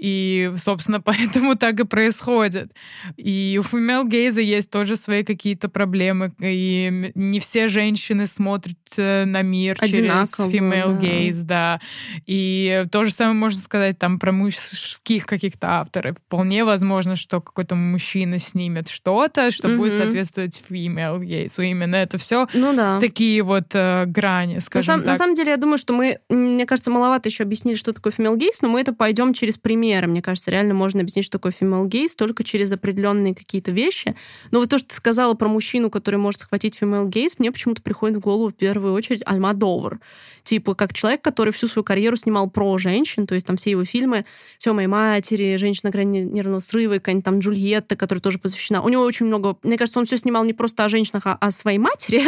И, собственно, поэтому так и происходит. И у female гейза есть тоже свои какие-то проблемы. И не все женщины смотрят э, на мир Одинаково, через female gaze, да. И то же самое можно сказать там про мужских каких-то авторов. Вполне возможно, что какой-то мужчина снимет что-то, что mm-hmm. будет соответствовать female gaze. Именно это все ну, да. такие вот э, грани, скажем на, сам, так. на самом деле, я думаю, что мы, мне кажется, маловато еще объяснили, что такое female gaze, но мы это пойдем через примеры. Мне кажется, реально можно объяснить, что такое female gaze только через определенные какие-то вещи. Но вот то, что ты сказала про мужчину, который может схватить female gaze, мне почему-то приходит в голову в первую очередь Альмадовар. Типа, как человек, который всю свою карьеру снимал про женщин, то есть там все его фильмы, все моей матери, женщина на грани нервного срыва, какая-нибудь там Джульетта, которая тоже посвящена. У него очень много... Мне кажется, он все снимал не просто о женщинах, а о своей матери.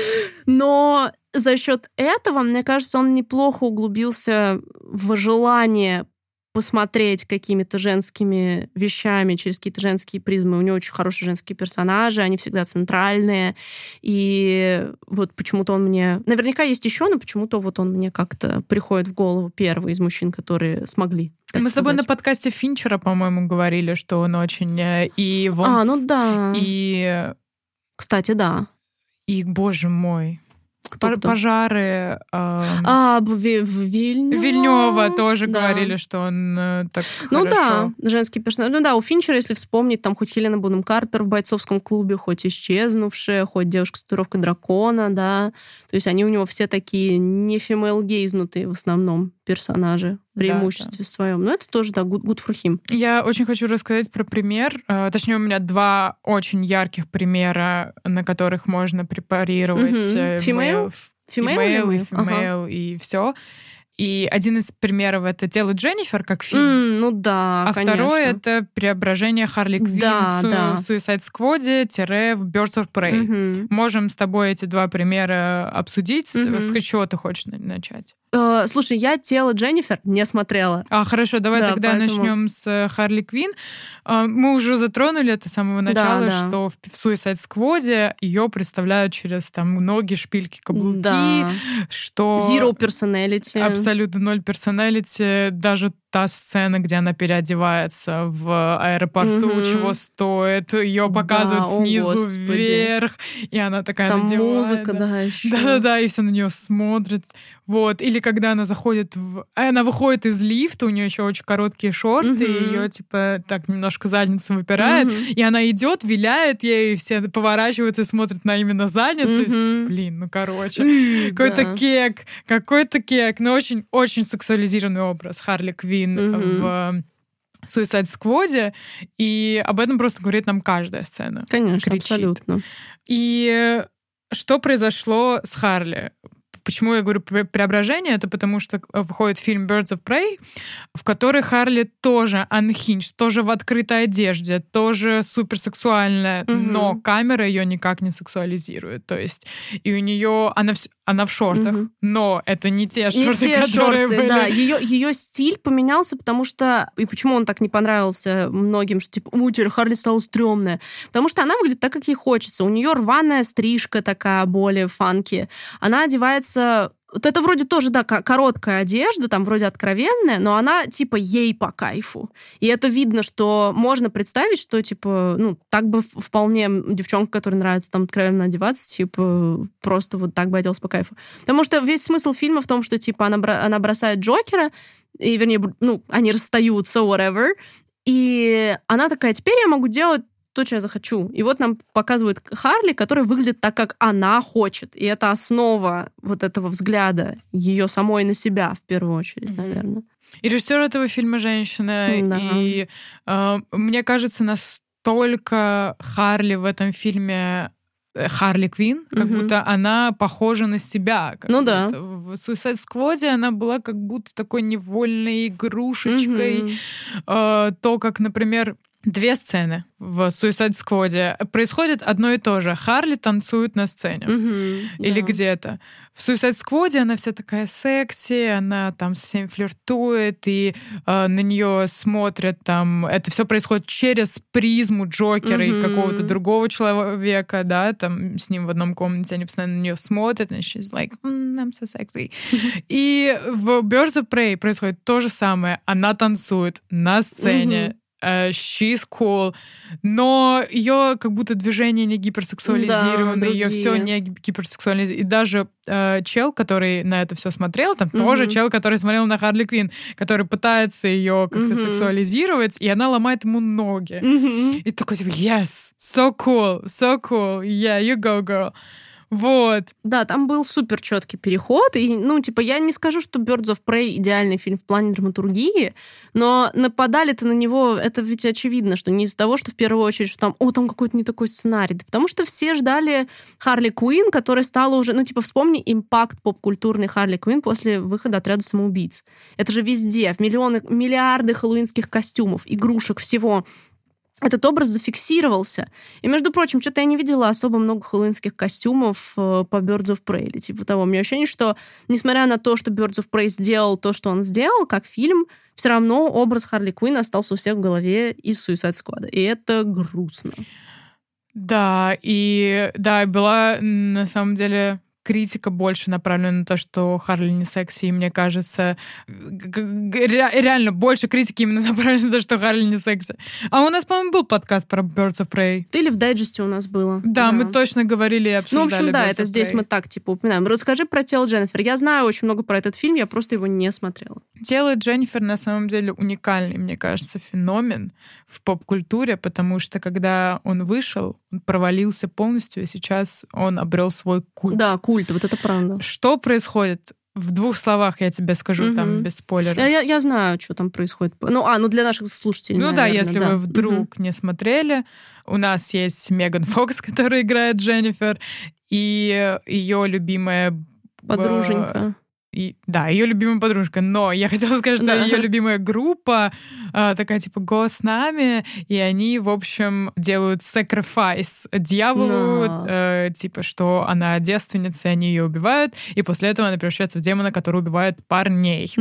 Но за счет этого, мне кажется, он неплохо углубился в желание посмотреть какими-то женскими вещами через какие-то женские призмы. У него очень хорошие женские персонажи, они всегда центральные. И вот почему-то он мне... Наверняка есть еще, но почему-то вот он мне как-то приходит в голову первый из мужчин, которые смогли. Мы сказать. с тобой на подкасте Финчера, по-моему, говорили, что он очень... Э, и вон... А, ну да. И... Кстати, да. И, боже мой, кто -кто? Пожары. Э, а, в, в Вильнюс. Вильнева тоже да. говорили, что он э, так Ну хорошо. да, женский персонаж. Ну да, у Финчера, если вспомнить, там хоть Хелена Бунем Картер в бойцовском клубе, хоть исчезнувшая, хоть девушка с татуировкой дракона, да. То есть они у него все такие не фемейл гейзнутые в основном персонажи преимуществе да, да. своем. Но это тоже, да, good, good for him. Я очень хочу рассказать про пример. Э, точнее, у меня два очень ярких примера, на которых можно препарировать угу. female? Female, и female, ага. и все. И один из примеров это тело Дженнифер как фильм. Mm, ну да, А конечно. второй это преображение Харли Квинн да, в, су- да. в Suicide Squad тире в Birds of Prey. Mm-hmm. Можем с тобой эти два примера обсудить. Mm-hmm. С чего ты хочешь начать? Uh, слушай, я тело Дженнифер не смотрела. А, хорошо, давай да, тогда поэтому... начнем с э, Харли Квин. Uh, мы уже затронули это с самого начала, да, да. что в, в Suicide Squad ее представляют через там ноги, шпильки, каблуки, да. что... Zero personality. Абсолютно ноль персоналити. Даже та сцена, где она переодевается в аэропорту, угу. чего стоит, ее показывают да, снизу вверх, и она такая Там надевает. музыка, да, еще. Да-да-да, и все на нее смотрят. Вот. Или когда она заходит в... Она выходит из лифта, у нее еще очень короткие шорты, угу. и ее, типа, так немножко задница выпирает, угу. и она идет, виляет ей, и все поворачиваются и смотрят на именно задницу. Угу. И, блин, ну, короче, какой-то да. кек, какой-то кек, но очень-очень сексуализированный образ Харли Квин угу. в Suicide Squad, и об этом просто говорит нам каждая сцена. Конечно, кричит. абсолютно. И что произошло с Харли? Почему я говорю преображение? Это потому что выходит фильм Birds of Prey, в который Харли тоже unhinged, тоже в открытой одежде, тоже суперсексуальная, угу. но камера ее никак не сексуализирует. То есть и у нее она она в шортах, угу. но это не те шорты, не те которые шорты, были. Да, ее, ее стиль поменялся, потому что... И почему он так не понравился многим, что типа, у Харли стала стрёмная? Потому что она выглядит так, как ей хочется. У нее рваная стрижка такая, более фанки. Она одевается вот это вроде тоже, да, короткая одежда, там вроде откровенная, но она типа ей по кайфу. И это видно, что можно представить, что типа, ну, так бы вполне девчонка, которой нравится там откровенно одеваться, типа, просто вот так бы оделась по кайфу. Потому что весь смысл фильма в том, что типа она, она бросает Джокера, и, вернее, ну, они расстаются, whatever, и она такая, теперь я могу делать то, что я захочу. И вот нам показывают Харли, которая выглядит так, как она хочет. И это основа вот этого взгляда ее самой на себя, в первую очередь, mm-hmm. наверное. И режиссер этого фильма женщина. Да. И э, мне кажется, настолько Харли в этом фильме э, Харли Квин, как угу. будто она похожа на себя. Как ну да. В Suicide Squad она была как будто такой невольной игрушечкой. Угу. Э, то, как, например, две сцены в Suicide Squad. Происходит одно и то же. Харли танцует на сцене. Mm-hmm, или да. где-то. В Suicide Squad она вся такая секси, она там с всеми флиртует, и э, на нее смотрят там... Это все происходит через призму Джокера mm-hmm. и какого-то другого человека, да, там с ним в одном комнате, они постоянно на нее смотрят, and she's like, mm, I'm so sexy. И в Birds of Prey происходит то же самое. Она танцует на сцене, uh, she's cool, но ее как будто движения не гиперсексуализированы, да, ее все не гиперсексуализировано. И даже э, чел, который на это все смотрел, там mm-hmm. тоже чел, который смотрел на Харли Квин, который пытается ее как-то mm-hmm. сексуализировать, и она ломает ему ноги. Mm-hmm. И такой типа, yes, so cool, so cool, yeah, you go, girl. Вот. Да, там был супер четкий переход. И, ну, типа, я не скажу, что Birds of Prey идеальный фильм в плане драматургии, но нападали-то на него, это ведь очевидно, что не из-за того, что в первую очередь, что там, о, там какой-то не такой сценарий, да потому что все ждали Харли Куин, которая стала уже, ну, типа, вспомни импакт поп-культурный Харли Куин после выхода отряда самоубийц. Это же везде, в миллионы, миллиарды хэллоуинских костюмов, игрушек, всего этот образ зафиксировался. И, между прочим, что-то я не видела особо много хэллоуинских костюмов э, по Birds of Prey или типа того. У меня ощущение, что, несмотря на то, что Birds of Prey сделал то, что он сделал, как фильм, все равно образ Харли Квинн остался у всех в голове из Suicide Squad. И это грустно. Да, и да, была на самом деле критика больше направлена на то, что Харли не секси, и мне кажется, реально больше критики именно направлена на то, что Харли не секси. А у нас, по-моему, был подкаст про Birds of Prey. Или в дайджесте у нас было. Да, да. мы точно говорили и обсуждали Ну, в общем, да, Birds это здесь мы так, типа, упоминаем. Расскажи про тело Дженнифер. Я знаю очень много про этот фильм, я просто его не смотрела. Тело Дженнифер на самом деле уникальный, мне кажется, феномен в поп-культуре, потому что когда он вышел, он провалился полностью, и сейчас он обрел свой культ. Да, культ культ, вот это правда. Что происходит? В двух словах я тебе скажу, угу. там, без спойлеров. Я, я, я знаю, что там происходит. Ну, а, ну для наших слушателей, Ну наверное, да, если да. вы вдруг угу. не смотрели, у нас есть Меган Фокс, которая играет Дженнифер, и ее любимая... Подруженька и, да, ее любимая подружка. Но я хотела сказать, что да. ее любимая группа э, такая типа «Го с нами», и они, в общем, делают sacrifice дьяволу, no. э, типа, что она девственница, и они ее убивают, и после этого она превращается в демона, который убивает парней.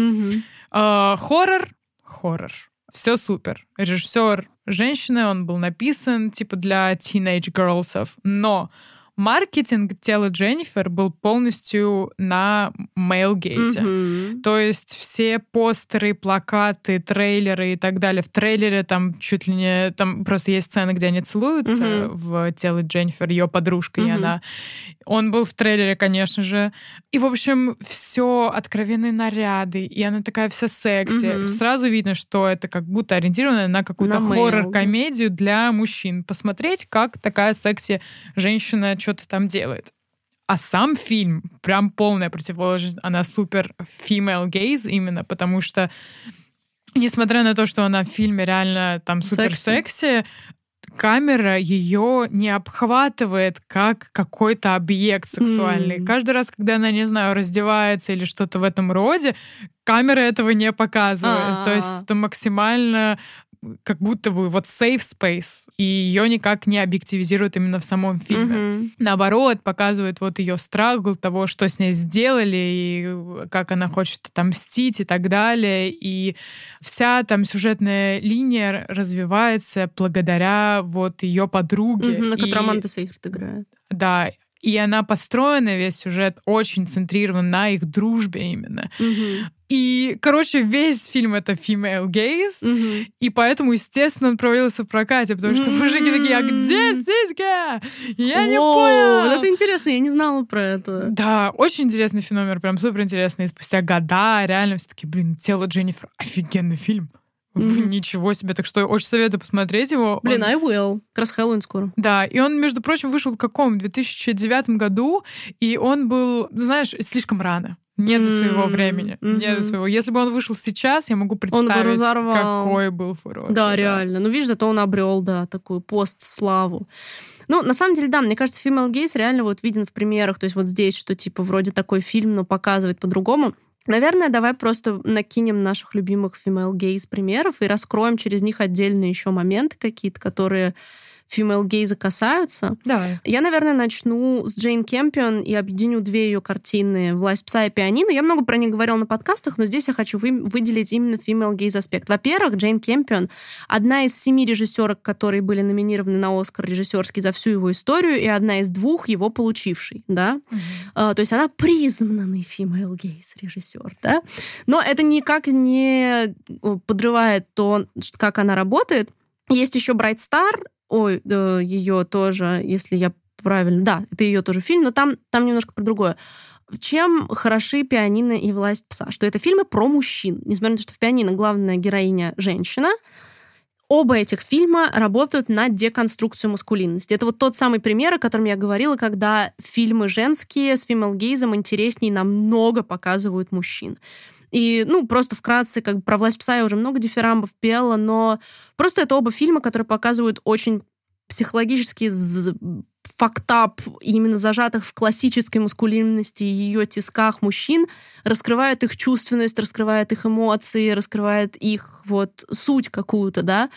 Э, хоррор, хоррор. Все супер. Режиссер женщина, он был написан типа для teenage girls, но маркетинг тела Дженнифер был полностью на мейл-гейзе. Mm-hmm. То есть все постеры, плакаты, трейлеры и так далее. В трейлере там чуть ли не... Там просто есть сцены, где они целуются mm-hmm. в теле Дженнифер, ее подружка mm-hmm. и она. Он был в трейлере, конечно же. И, в общем, все откровенные наряды, и она такая вся секси. Mm-hmm. Сразу видно, что это как будто ориентировано на какую-то на хоррор-комедию для мужчин. Посмотреть, как такая секси женщина что-то там делает. А сам фильм прям полная противоположность. Она супер female gaze именно, потому что несмотря на то, что она в фильме реально там супер секси, камера ее не обхватывает как какой-то объект сексуальный. Mm. Каждый раз, когда она, не знаю, раздевается или что-то в этом роде, камера этого не показывает. А-а-а. То есть это максимально как будто бы вот safe space, и ее никак не объективизируют именно в самом фильме. Mm-hmm. Наоборот, показывают вот ее страгл того, что с ней сделали, и как она хочет отомстить и так далее. И вся там сюжетная линия развивается благодаря вот ее подруге. Mm-hmm, на которой Романта Сейфрид играет. Да, и она построена, весь сюжет очень центрирован на их дружбе именно. Угу. И, короче, весь фильм это female gaze, угу. и поэтому, естественно, он провалился в прокате, потому что мужики такие, а где сиська? Я О, не понял. Вот это интересно, я не знала про это. Да, очень интересный феномен, прям супер интересный. И спустя года реально все таки блин, тело Дженнифер, офигенный фильм. Mm-hmm. Ничего себе. Так что очень советую посмотреть его. Блин, он... I will. Как раз Хэллоуин скоро. Да, и он, между прочим, вышел в каком? В 2009 году, и он был, знаешь, слишком рано. Не до своего mm-hmm. времени. Mm-hmm. Не до своего. Если бы он вышел сейчас, я могу представить, какой был фурор. Да, да, реально. Ну, видишь, зато он обрел, да, такую пост-славу. Ну, на самом деле, да, мне кажется, Female Gaze реально вот виден в примерах. То есть вот здесь, что типа вроде такой фильм, но показывает по-другому. Наверное, давай просто накинем наших любимых female gays примеров и раскроем через них отдельные еще моменты какие-то, которые female гейза касаются. Давай. Я, наверное, начну с Джейн Кемпион и объединю две ее картины «Власть пса» и «Пианино». Я много про них говорила на подкастах, но здесь я хочу вы, выделить именно female гейз аспект. Во-первых, Джейн Кемпион — одна из семи режиссерок, которые были номинированы на Оскар режиссерский за всю его историю, и одна из двух его получившей, да. Mm-hmm. А, то есть она признанный female гейз режиссер, да. Но это никак не подрывает то, как она работает. Есть еще Bright Star, ой, э, ее тоже, если я правильно, да, это ее тоже фильм, но там, там немножко про другое. Чем хороши «Пианино» и «Власть пса»? Что это фильмы про мужчин. Несмотря на то, что в «Пианино» главная героиня женщина, оба этих фильма работают на деконструкцию маскулинности. Это вот тот самый пример, о котором я говорила, когда фильмы женские с фемелгейзом интереснее намного показывают мужчин. И, ну, просто вкратце, как бы про «Власть пса» я уже много дифирамбов пела, но просто это оба фильма, которые показывают очень психологически фактап, именно зажатых в классической маскулинности и ее тисках мужчин, раскрывает их чувственность, раскрывает их эмоции, раскрывает их вот суть какую-то, да,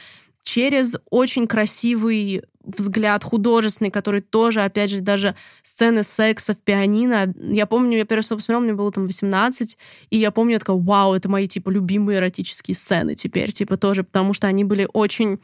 через очень красивый взгляд художественный, который тоже, опять же, даже сцены секса в пианино. Я помню, я первый раз посмотрела, мне было там 18, и я помню, я такая, вау, это мои, типа, любимые эротические сцены теперь, типа, тоже, потому что они были очень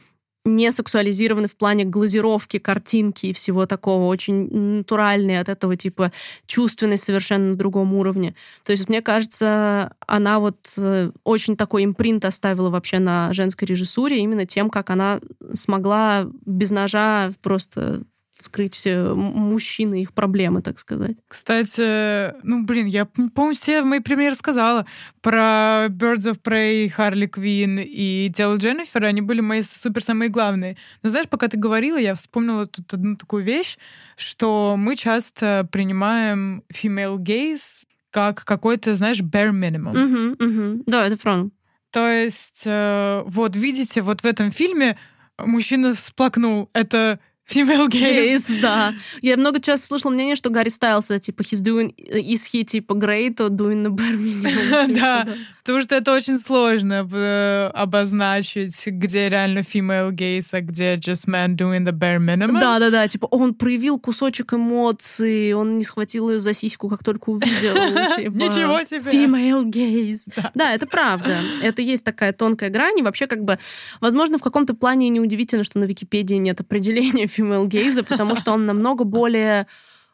не сексуализированы в плане глазировки, картинки и всего такого, очень натуральные от этого типа чувственность совершенно на другом уровне. То есть, мне кажется, она вот э, очень такой импринт оставила вообще на женской режиссуре именно тем, как она смогла без ножа просто вскрыть мужчины их проблемы, так сказать. Кстати, ну, блин, я, по-моему, все мои примеры сказала. Про Birds of Prey, Харли Квин и Тело Дженнифер, они были мои супер самые главные. Но знаешь, пока ты говорила, я вспомнила тут одну такую вещь, что мы часто принимаем female gaze как какой-то, знаешь, bare minimum. Угу, угу. Да, это правда. То есть, э, вот видите, вот в этом фильме мужчина всплакнул. Это Female gaze. да. Я много часто слышала мнение, что Гарри Стайлс, типа, he's doing, is he типа great or doing the bare minimum? Типа, да, потому что это очень сложно э, обозначить, где реально female gaze, а где just man doing the bare minimum. Да, да, да, типа он проявил кусочек эмоций, он не схватил ее за сиську, как только увидел. Типа, Ничего себе! Female gaze. Да. да, это правда. Это есть такая тонкая грань, и вообще как бы, возможно, в каком-то плане неудивительно, что на Википедии нет определения female gaze, потому что он намного более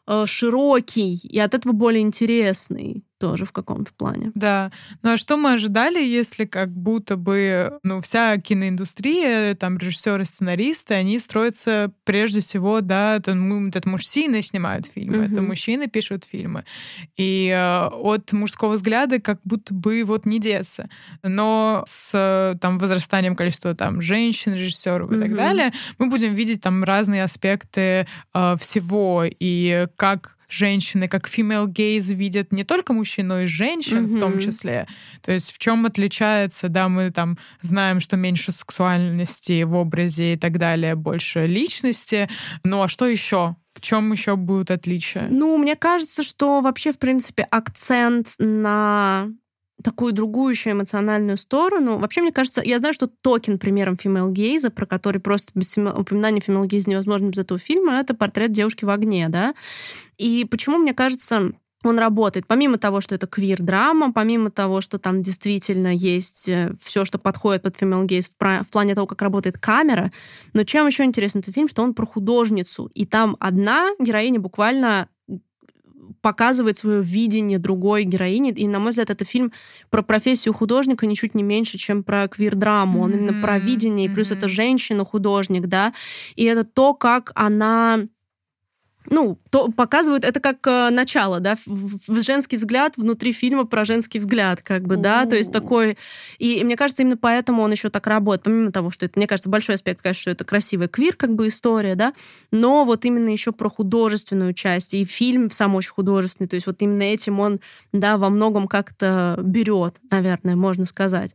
э, широкий и от этого более интересный тоже в каком-то плане. Да. Ну а что мы ожидали, если как будто бы, ну, вся киноиндустрия, там, режиссеры, сценаристы, они строятся прежде всего, да, это, это мужчины снимают фильмы, mm-hmm. это мужчины пишут фильмы. И э, от мужского взгляда как будто бы вот не деться. Но с там возрастанием количества там женщин, режиссеров и mm-hmm. так далее, мы будем видеть там разные аспекты э, всего и как женщины, как female gaze видят не только мужчин, но и женщин mm-hmm. в том числе. То есть в чем отличается, да, мы там знаем, что меньше сексуальности в образе и так далее, больше личности. Ну а что еще? В чем еще будут отличия? Ну, мне кажется, что вообще, в принципе, акцент на такую другую еще эмоциональную сторону. Вообще, мне кажется, я знаю, что токен примером female гейза, про который просто без упоминания female гейза невозможно без этого фильма, это портрет девушки в огне, да. И почему, мне кажется, он работает. Помимо того, что это квир-драма, помимо того, что там действительно есть э, все, что подходит под female gaze в, в плане того, как работает камера. Но чем еще интересен этот фильм, что он про художницу. И там одна героиня буквально показывает свое видение другой героини. И, на мой взгляд, это фильм про профессию художника ничуть не меньше, чем про квир-драму. Он mm-hmm. именно про видение, и плюс mm-hmm. это женщина-художник, да. И это то, как она ну, то показывают это как э, начало, да, в, в женский взгляд внутри фильма про женский взгляд, как бы, да, то есть такой. И, и мне кажется, именно поэтому он еще так работает, помимо того, что это, мне кажется, большой аспект, конечно, что это красивая квир, как бы история, да, но вот именно еще про художественную часть и фильм сам очень художественный, то есть вот именно этим он, да, во многом как-то берет, наверное, можно сказать.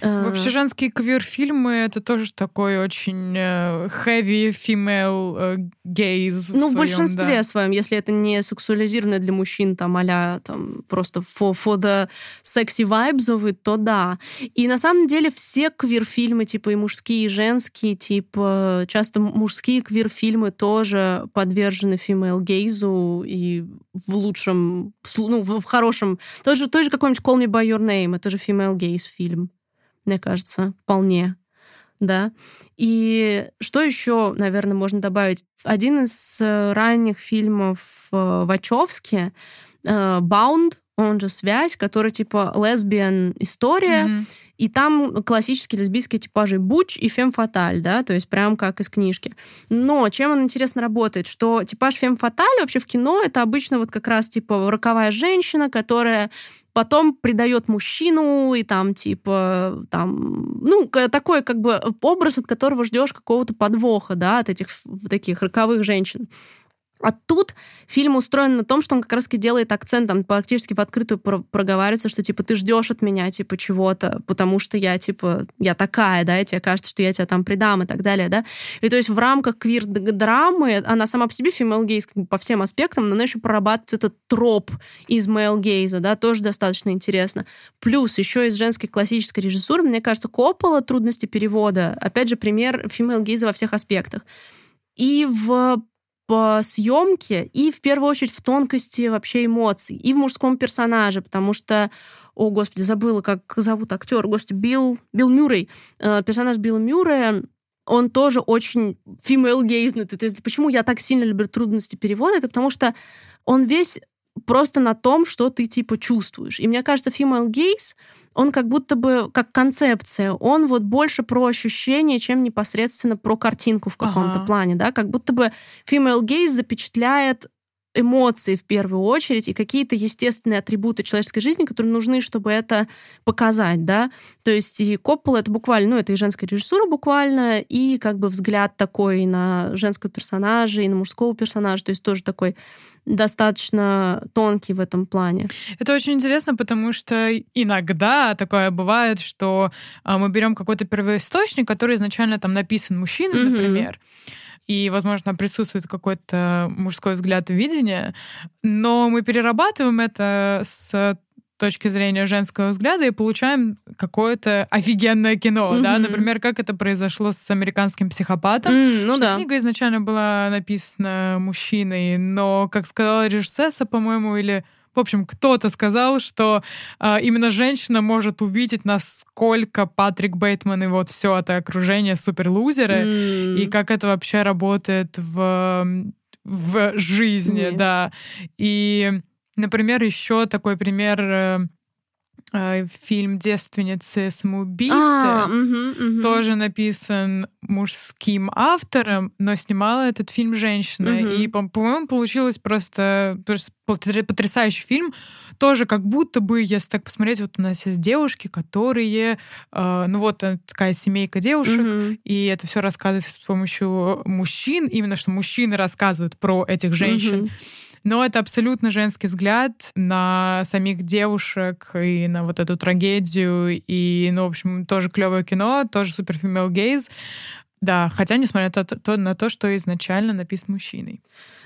Вообще женские квир-фильмы это тоже такой очень э, heavy female э, gaze. Ну, в, в большинстве да. своем, если это не сексуализированное для мужчин, там, а там, просто for, for the sexy vibes то да. И на самом деле все квир-фильмы, типа и мужские, и женские, типа часто мужские квир-фильмы тоже подвержены female gaze и в лучшем, ну, в, в хорошем. Тоже, тоже какой-нибудь Call Me By Your Name, это же female gaze фильм мне кажется, вполне. Да. И что еще, наверное, можно добавить? Один из э, ранних фильмов э, Вачовски, Bound, э, он же «Связь», который типа лесбиян история, mm-hmm. и там классические лесбийские типажи Буч и Фем Фаталь, да, то есть прям как из книжки. Но чем он интересно работает, что типаж Фем Фаталь вообще в кино это обычно вот как раз типа роковая женщина, которая потом предает мужчину, и там, типа, там, ну, такой, как бы, образ, от которого ждешь какого-то подвоха, да, от этих таких роковых женщин. А тут фильм устроен на том, что он как раз-таки делает акцент, там практически в открытую проговаривается, что, типа, ты ждешь от меня, типа, чего-то, потому что я, типа, я такая, да, и тебе кажется, что я тебя там предам и так далее, да. И то есть в рамках квир-драмы она сама по себе female gaze как бы, по всем аспектам, но она еще прорабатывает этот троп из male gaze, да, тоже достаточно интересно. Плюс еще из женской классической режиссуры, мне кажется, Коппола «Трудности перевода», опять же, пример female gaze во всех аспектах. И в по съемке и в первую очередь в тонкости вообще эмоций и в мужском персонаже, потому что о, господи, забыла, как зовут актер, господи, Билл, Билл Мюррей. Э, персонаж Билла Мюррея, он тоже очень female gaze. То есть почему я так сильно люблю трудности перевода, это потому что он весь просто на том, что ты типа чувствуешь. И мне кажется, female gaze, он как будто бы как концепция, он вот больше про ощущения, чем непосредственно про картинку в каком-то ага. плане, да, как будто бы female gaze запечатляет эмоции в первую очередь и какие-то естественные атрибуты человеческой жизни, которые нужны, чтобы это показать, да. То есть и Коппола это буквально, ну, это и женская режиссура буквально, и как бы взгляд такой на женского персонажа, и на мужского персонажа, то есть тоже такой достаточно тонкий в этом плане. Это очень интересно, потому что иногда такое бывает, что а, мы берем какой-то первоисточник, который изначально там написан мужчиной, mm-hmm. например, и, возможно, присутствует какой-то мужской взгляд и видение, но мы перерабатываем это с точки зрения женского взгляда и получаем какое-то офигенное кино, mm-hmm. да, например, как это произошло с американским психопатом. Mm, ну что да. Книга изначально была написана мужчиной, но, как сказала режиссесса, по-моему, или в общем, кто-то сказал, что э, именно женщина может увидеть, насколько Патрик Бейтман и вот все это окружение суперлузеры, mm. и как это вообще работает в, в жизни, mm. да. И Например, еще такой пример э, э, фильм «Девственницы самоубийцы» а, угу, угу. тоже написан мужским автором, но снимала этот фильм женщина. Угу. И, по-моему, получилось просто, просто потрясающий фильм. Тоже как будто бы, если так посмотреть, вот у нас есть девушки, которые, э, ну вот такая семейка девушек, угу. и это все рассказывается с помощью мужчин, именно что мужчины рассказывают про этих женщин. Угу. Но это абсолютно женский взгляд на самих девушек и на вот эту трагедию. И, ну, в общем, тоже клевое кино, тоже супер female gaze. Да, хотя несмотря на то, на то, что изначально написан мужчиной.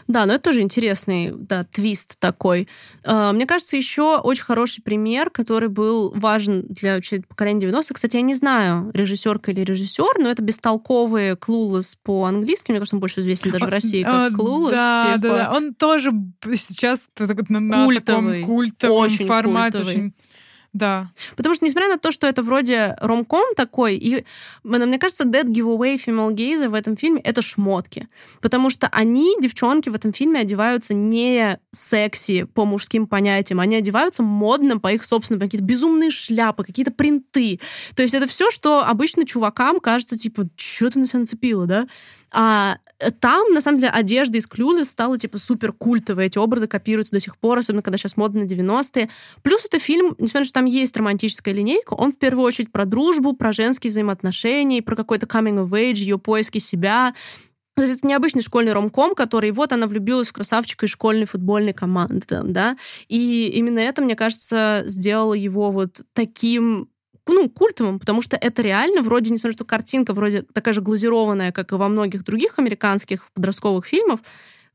Да, но это тоже интересный да, твист такой. А, мне кажется, еще очень хороший пример, который был важен для поколения 90-х. Кстати, я не знаю, режиссерка или режиссер, но это бестолковые Clueless по-английски. Мне кажется, он больше известен даже в России как Clueless. Да, типа. да, да. Он тоже сейчас на, культовый, таком культовом очень формате. Культовый. Очень да. Потому что, несмотря на то, что это вроде ромком такой, и мне кажется, Dead Giveaway Female Gaze в этом фильме — это шмотки. Потому что они, девчонки, в этом фильме одеваются не секси по мужским понятиям, они одеваются модно по их собственным, какие-то безумные шляпы, какие-то принты. То есть это все, что обычно чувакам кажется, типа, что ты на себя нацепила, да? А там, на самом деле, одежда из Клюлы стала, типа, супер культовой. Эти образы копируются до сих пор, особенно когда сейчас модно на 90-е. Плюс это фильм, несмотря на то, что там есть романтическая линейка, он в первую очередь про дружбу, про женские взаимоотношения, про какой-то coming of age, ее поиски себя. То есть это необычный школьный ромком, который вот она влюбилась в красавчика из школьной футбольной команды, да, и именно это, мне кажется, сделало его вот таким ну, культовым, потому что это реально вроде, несмотря на то, что картинка вроде такая же глазированная, как и во многих других американских подростковых фильмах,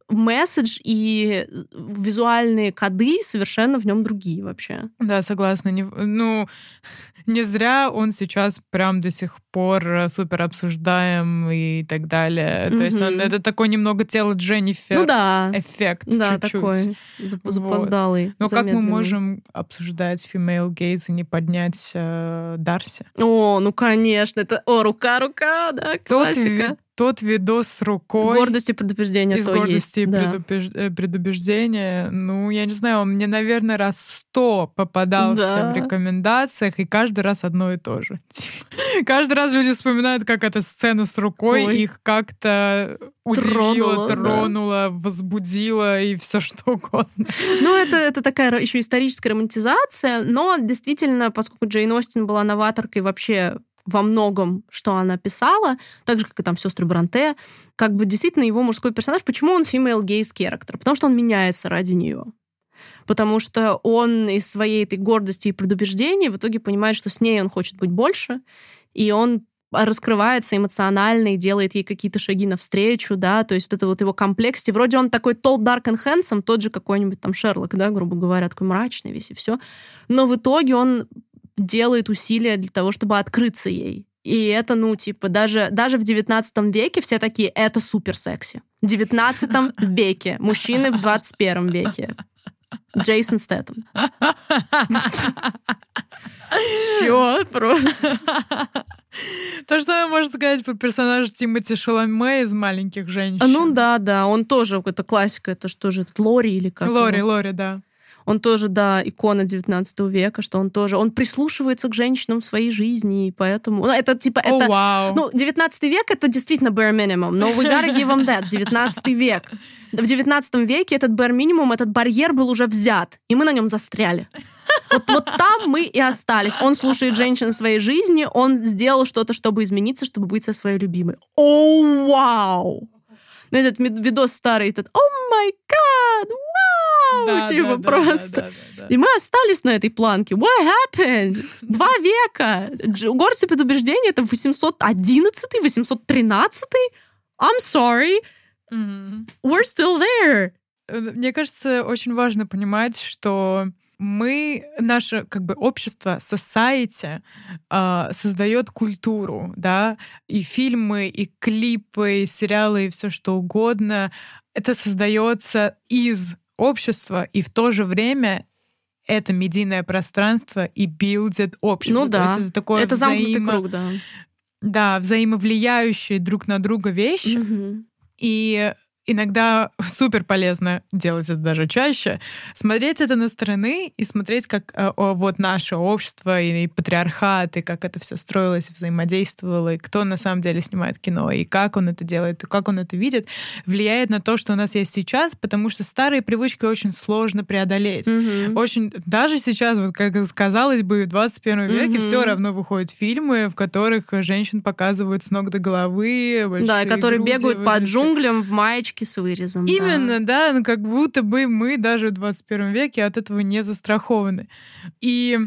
месседж и э, визуальные коды совершенно в нем другие вообще. Да, согласна. Не, ну, не зря он сейчас прям до сих пор э, супер обсуждаем и так далее. Mm-hmm. То есть он это такой немного тело Дженнифер ну, да. эффект. Да, чуть-чуть. такой запоздалый. Вот. Но как мы можем обсуждать female gaze и не поднять э, Дарси? О, ну конечно, это о, рука-рука, да, классика. Тот, тот видос с рукой. Гордости и предубеждения Из то гордости есть, и да. предубеж... Э, предубеждения. Ну, я не знаю, он мне, наверное, раз сто попадался Да. в рекомендациях, и каждый раз одно и то же. Типа, Каждый раз люди вспоминают, как эта сцена с рукой Ой. их как-то удивила, Тронула, да. тронула, возбудила и все что угодно. Ну, это, это такая еще историческая романтизация, но действительно, поскольку Джейн Остин была новаторкой вообще во многом, что она писала, так же, как и там сестры Бранте, как бы действительно его мужской персонаж, почему он female gaze character? Потому что он меняется ради нее. Потому что он из своей этой гордости и предубеждения в итоге понимает, что с ней он хочет быть больше, и он раскрывается эмоционально и делает ей какие-то шаги навстречу, да, то есть вот это вот его комплексити. Вроде он такой tall, dark and handsome, тот же какой-нибудь там Шерлок, да, грубо говоря, такой мрачный весь и все. Но в итоге он делает усилия для того, чтобы открыться ей. И это, ну, типа, даже, даже в 19 веке все такие, это супер секси. В 19 веке. Мужчины в 21 веке. Джейсон Стэттем. Чё? Просто. То же самое можно сказать про персонажа Тимоти Шаломе из «Маленьких женщин». Ну да, да, он тоже, это классика, это что же, Лори или как? Лори? Лори, да. Он тоже, да, икона 19 века, что он тоже, он прислушивается к женщинам в своей жизни, и поэтому... Ну, это типа, это... вау. Ну, 19 век это действительно bare minimum, но we gotta give him that, 19 век. В 19 веке этот bare minimum, этот барьер был уже взят, и мы на нем застряли. Вот, вот там мы и остались. Он слушает женщин в своей жизни, он сделал что-то, чтобы измениться, чтобы быть со своей любимой. О, вау! Ну, этот видос старый, этот «О май гад! Вау!» Да, Типа да, просто. да, да, да, да. И мы остались на этой планке. What happened? Два века. И предубеждение — это 811 813 I'm sorry. We're still there. Э, Мне кажется, очень важно понимать, что мы, наше как бы общество, society, а, создает культуру, да, и фильмы, и клипы, и сериалы, и все что угодно. Это создается из общества, и в то же время это медийное пространство и билдит общество. Ну То да. есть это такое Это замкнутый взаимо- круг, да. Да, взаимовлияющие друг на друга вещи. Мгм. И иногда супер полезно делать это даже чаще, смотреть это на стороны и смотреть, как э, о, вот наше общество и, и патриархат, и как это все строилось, взаимодействовало, и кто на самом деле снимает кино, и как он это делает, и как он это видит, влияет на то, что у нас есть сейчас, потому что старые привычки очень сложно преодолеть. Мгм. Очень, даже сейчас, вот как казалось бы, в 21 веке Мгм. все равно выходят фильмы, в которых женщин показывают с ног до головы, Да, и которые груди, бегают по джунглям в маечке с вырезом. да. Именно, да, ну как будто бы мы даже в 21 веке от этого не застрахованы. И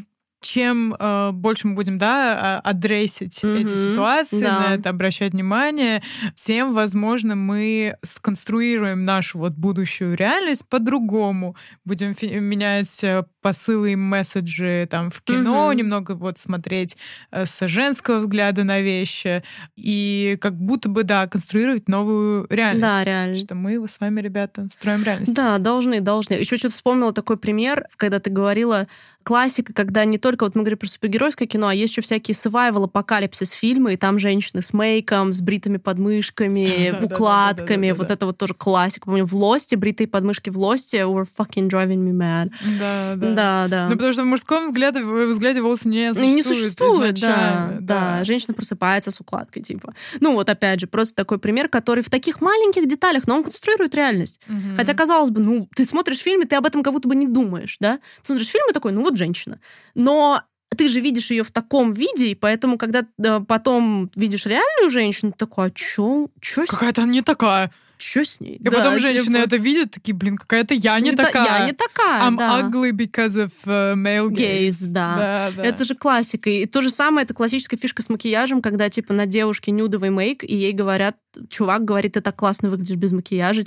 чем э, больше мы будем, да, а- адресить Мгм, эти ситуации, да. на это обращать внимание, тем, возможно, мы сконструируем нашу вот будущую реальность по-другому. Будем менять э, посылы и месседжи там в кино, Мгм. немного вот смотреть э, с женского взгляда на вещи и как будто бы, да, конструировать новую реальность. Да, реально. Что мы с вами, ребята, строим реальность. Да, должны, должны. Еще что-то вспомнила такой пример, когда ты говорила классика, когда не только вот мы говорим про супергеройское кино, а есть еще всякие survival апокалипсис фильмы, и там женщины с мейком, с бритыми подмышками, укладками, вот это вот тоже классика. Помню, в Лосте, бритые подмышки в Лосте were fucking driving me mad. Да, да. Да, да. Ну, потому что в мужском взгляде, взгляде волосы не Ну, существует. не существует, да, изначально, да. Женщина просыпается с укладкой, типа. Ну, вот опять же, просто такой пример, который в таких маленьких деталях, но он конструирует реальность. Мгм. Хотя, казалось бы, ну, ты смотришь фильм, и ты об этом как будто бы не думаешь, да? Ты смотришь фильм и такой, ну, вот женщина. Но ты же видишь ее в таком виде, и поэтому, когда э, потом видишь реальную женщину, ты такой, а чё, чё, Какая-то она не такая. Что с ней? И да, потом женщины типа... это видят, такие, блин, какая-то я не, не такая. Та, я не такая, I'm да. ugly because of uh, male gaze. gaze да. Да, да. Это же классика. И то же самое, это классическая фишка с макияжем, когда, типа, на девушке нюдовый мейк, и ей говорят, чувак говорит, ты так классно выглядишь без макияжа.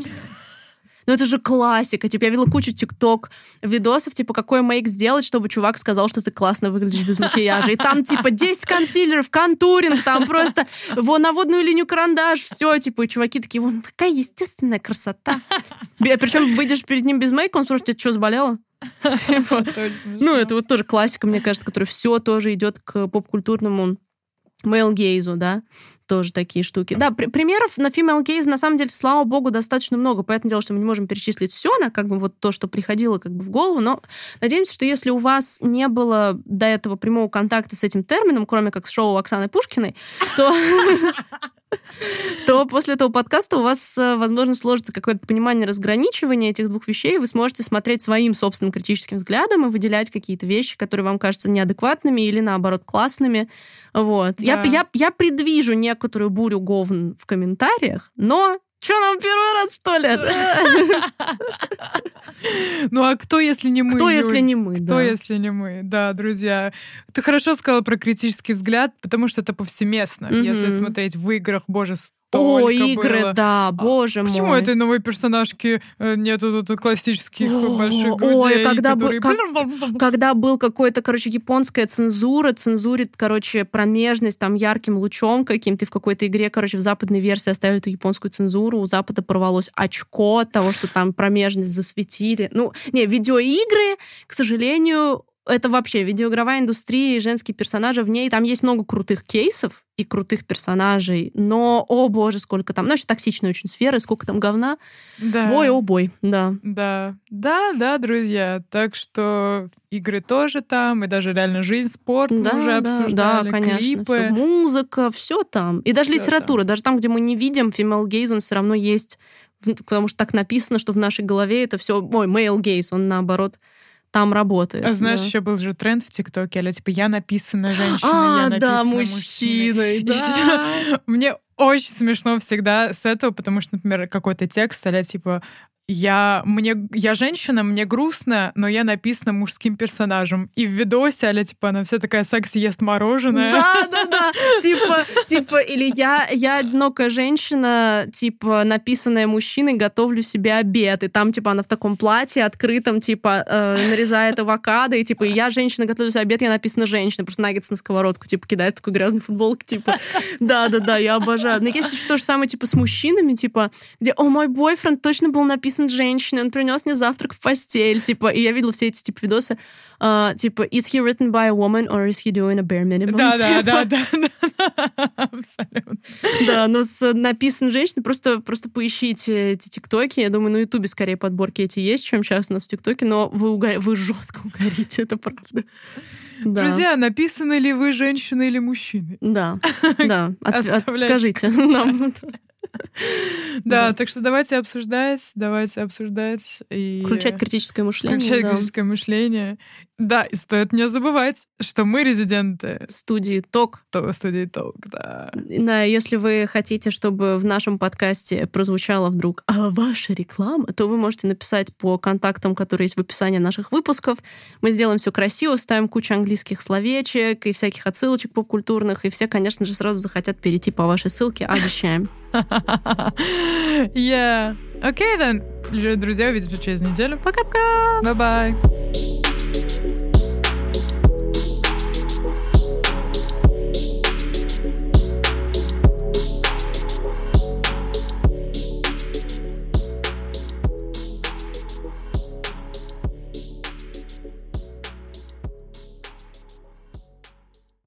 Ну это же классика. Типа, я видела кучу тикток видосов, типа, какой мейк сделать, чтобы чувак сказал, что ты классно выглядишь без макияжа. И там, типа, 10 консилеров, контуринг, там просто вон на водную линию карандаш, все, типа, и чуваки такие, вон, такая естественная красота. Причем выйдешь перед ним без мейка, он спрашивает, тебе что, заболело? Типа, ну, это вот тоже классика, мне кажется, которая все тоже идет к поп-культурному male gaze у, да тоже такие штуки. Да, при примеров на female gaze, на самом деле, слава богу, достаточно много. Поэтому дело, что мы не можем перечислить все на как бы вот то, что приходило как бы в голову, но надеемся, что если у вас не было до этого прямого контакта с этим термином, кроме как с шоу Оксаны Пушкиной, то то после этого подкаста у вас, э, возможно, сложится какое-то понимание разграничивания этих двух вещей, вы сможете смотреть своим собственным критическим взглядом и выделять какие-то вещи, которые вам кажутся неадекватными или, наоборот, классными. Вот. Да. Я, я, я предвижу некоторую бурю говн в комментариях, но что, нам первый раз, что ли? Ну а кто, если не мы? Кто, если не мы, Кто, если не мы? Да, друзья. Ты хорошо сказала про критический взгляд, потому что это повсеместно. Если смотреть в играх, боже, о, игры, было. да, боже мой. Почему этой новой персонажки э, нету тут классических О, больших грудей? Ой, когда, которые... был, как, когда был какой-то, короче, японская цензура, цензурит, короче, промежность там ярким лучом каким-то в какой-то игре, короче, в западной версии оставили эту японскую цензуру, у Запада порвалось очко от того, что там промежность засветили. Ну, не, видеоигры, к сожалению, это вообще видеоигровая индустрия и женские персонажи в ней. Там есть много крутых кейсов и крутых персонажей, но, о боже, сколько там. Ну, еще токсичная очень сфера, сколько там говна. Да. Ой, о бой, да. Да, да, да, друзья. Так что игры тоже там, и даже реально жизнь, спорт да, мы уже да, обсуждали, да, конечно. клипы. Всё, музыка, все там. И даже всё литература, там. даже там, где мы не видим female gaze, он все равно есть, потому что так написано, что в нашей голове это все, ой, male gaze, он наоборот там работает. А знаешь, да. еще был же тренд в ТикТоке, или типа я написана женщиной, а, я написана да, мужчиной. Да. Мне очень смешно всегда с этого, потому что, например, какой-то текст, а типа я, мне, я женщина, мне грустно, но я написана мужским персонажем. И в видосе, аля, типа, она вся такая секси ест мороженое. Да, да, да. Типа, типа, или я, я одинокая женщина, типа, написанная мужчиной, готовлю себе обед. И там, типа, она в таком платье открытом, типа, э, нарезает авокадо. И, типа, я женщина, готовлю себе обед, я написана женщина. Просто наггетс на сковородку, типа, кидает такой грязный футболку, типа. Да, да, да, я обожаю. Но есть еще то же самое, типа, с мужчинами, типа, где, о, мой бойфренд точно был написан написан женщиной, он принес мне завтрак в постель, типа, и я видела все эти, типа, видосы, uh, типа, is he written by a woman or is he doing a bare minimum? Да, да, да, да, да, абсолютно. Да, но с написан женщиной, просто, просто поищите эти тиктоки, я думаю, на ютубе скорее подборки эти есть, чем сейчас у нас в тиктоке, но вы, угор... вы жестко угорите, это правда. Да. Друзья, написаны ли вы женщина или мужчины? Да, да. От, от, скажите нам. Да, так что давайте обсуждать, давайте обсуждать. И... Включать критическое мышление. Включать критическое мышление. Да, и стоит не забывать, что мы резиденты студии ТОК. То, студии ТОК, да. Да, если вы хотите, чтобы в нашем подкасте прозвучала вдруг а ваша реклама, то вы можете написать по контактам, которые есть в описании наших выпусков. Мы сделаем все красиво, ставим кучу английских словечек и всяких отсылочек поп-культурных, и все, конечно же, сразу захотят перейти по вашей ссылке, обещаем. Yeah. Окей, okay, then. Друзья, увидимся через неделю. Пока-пока. Bye-bye.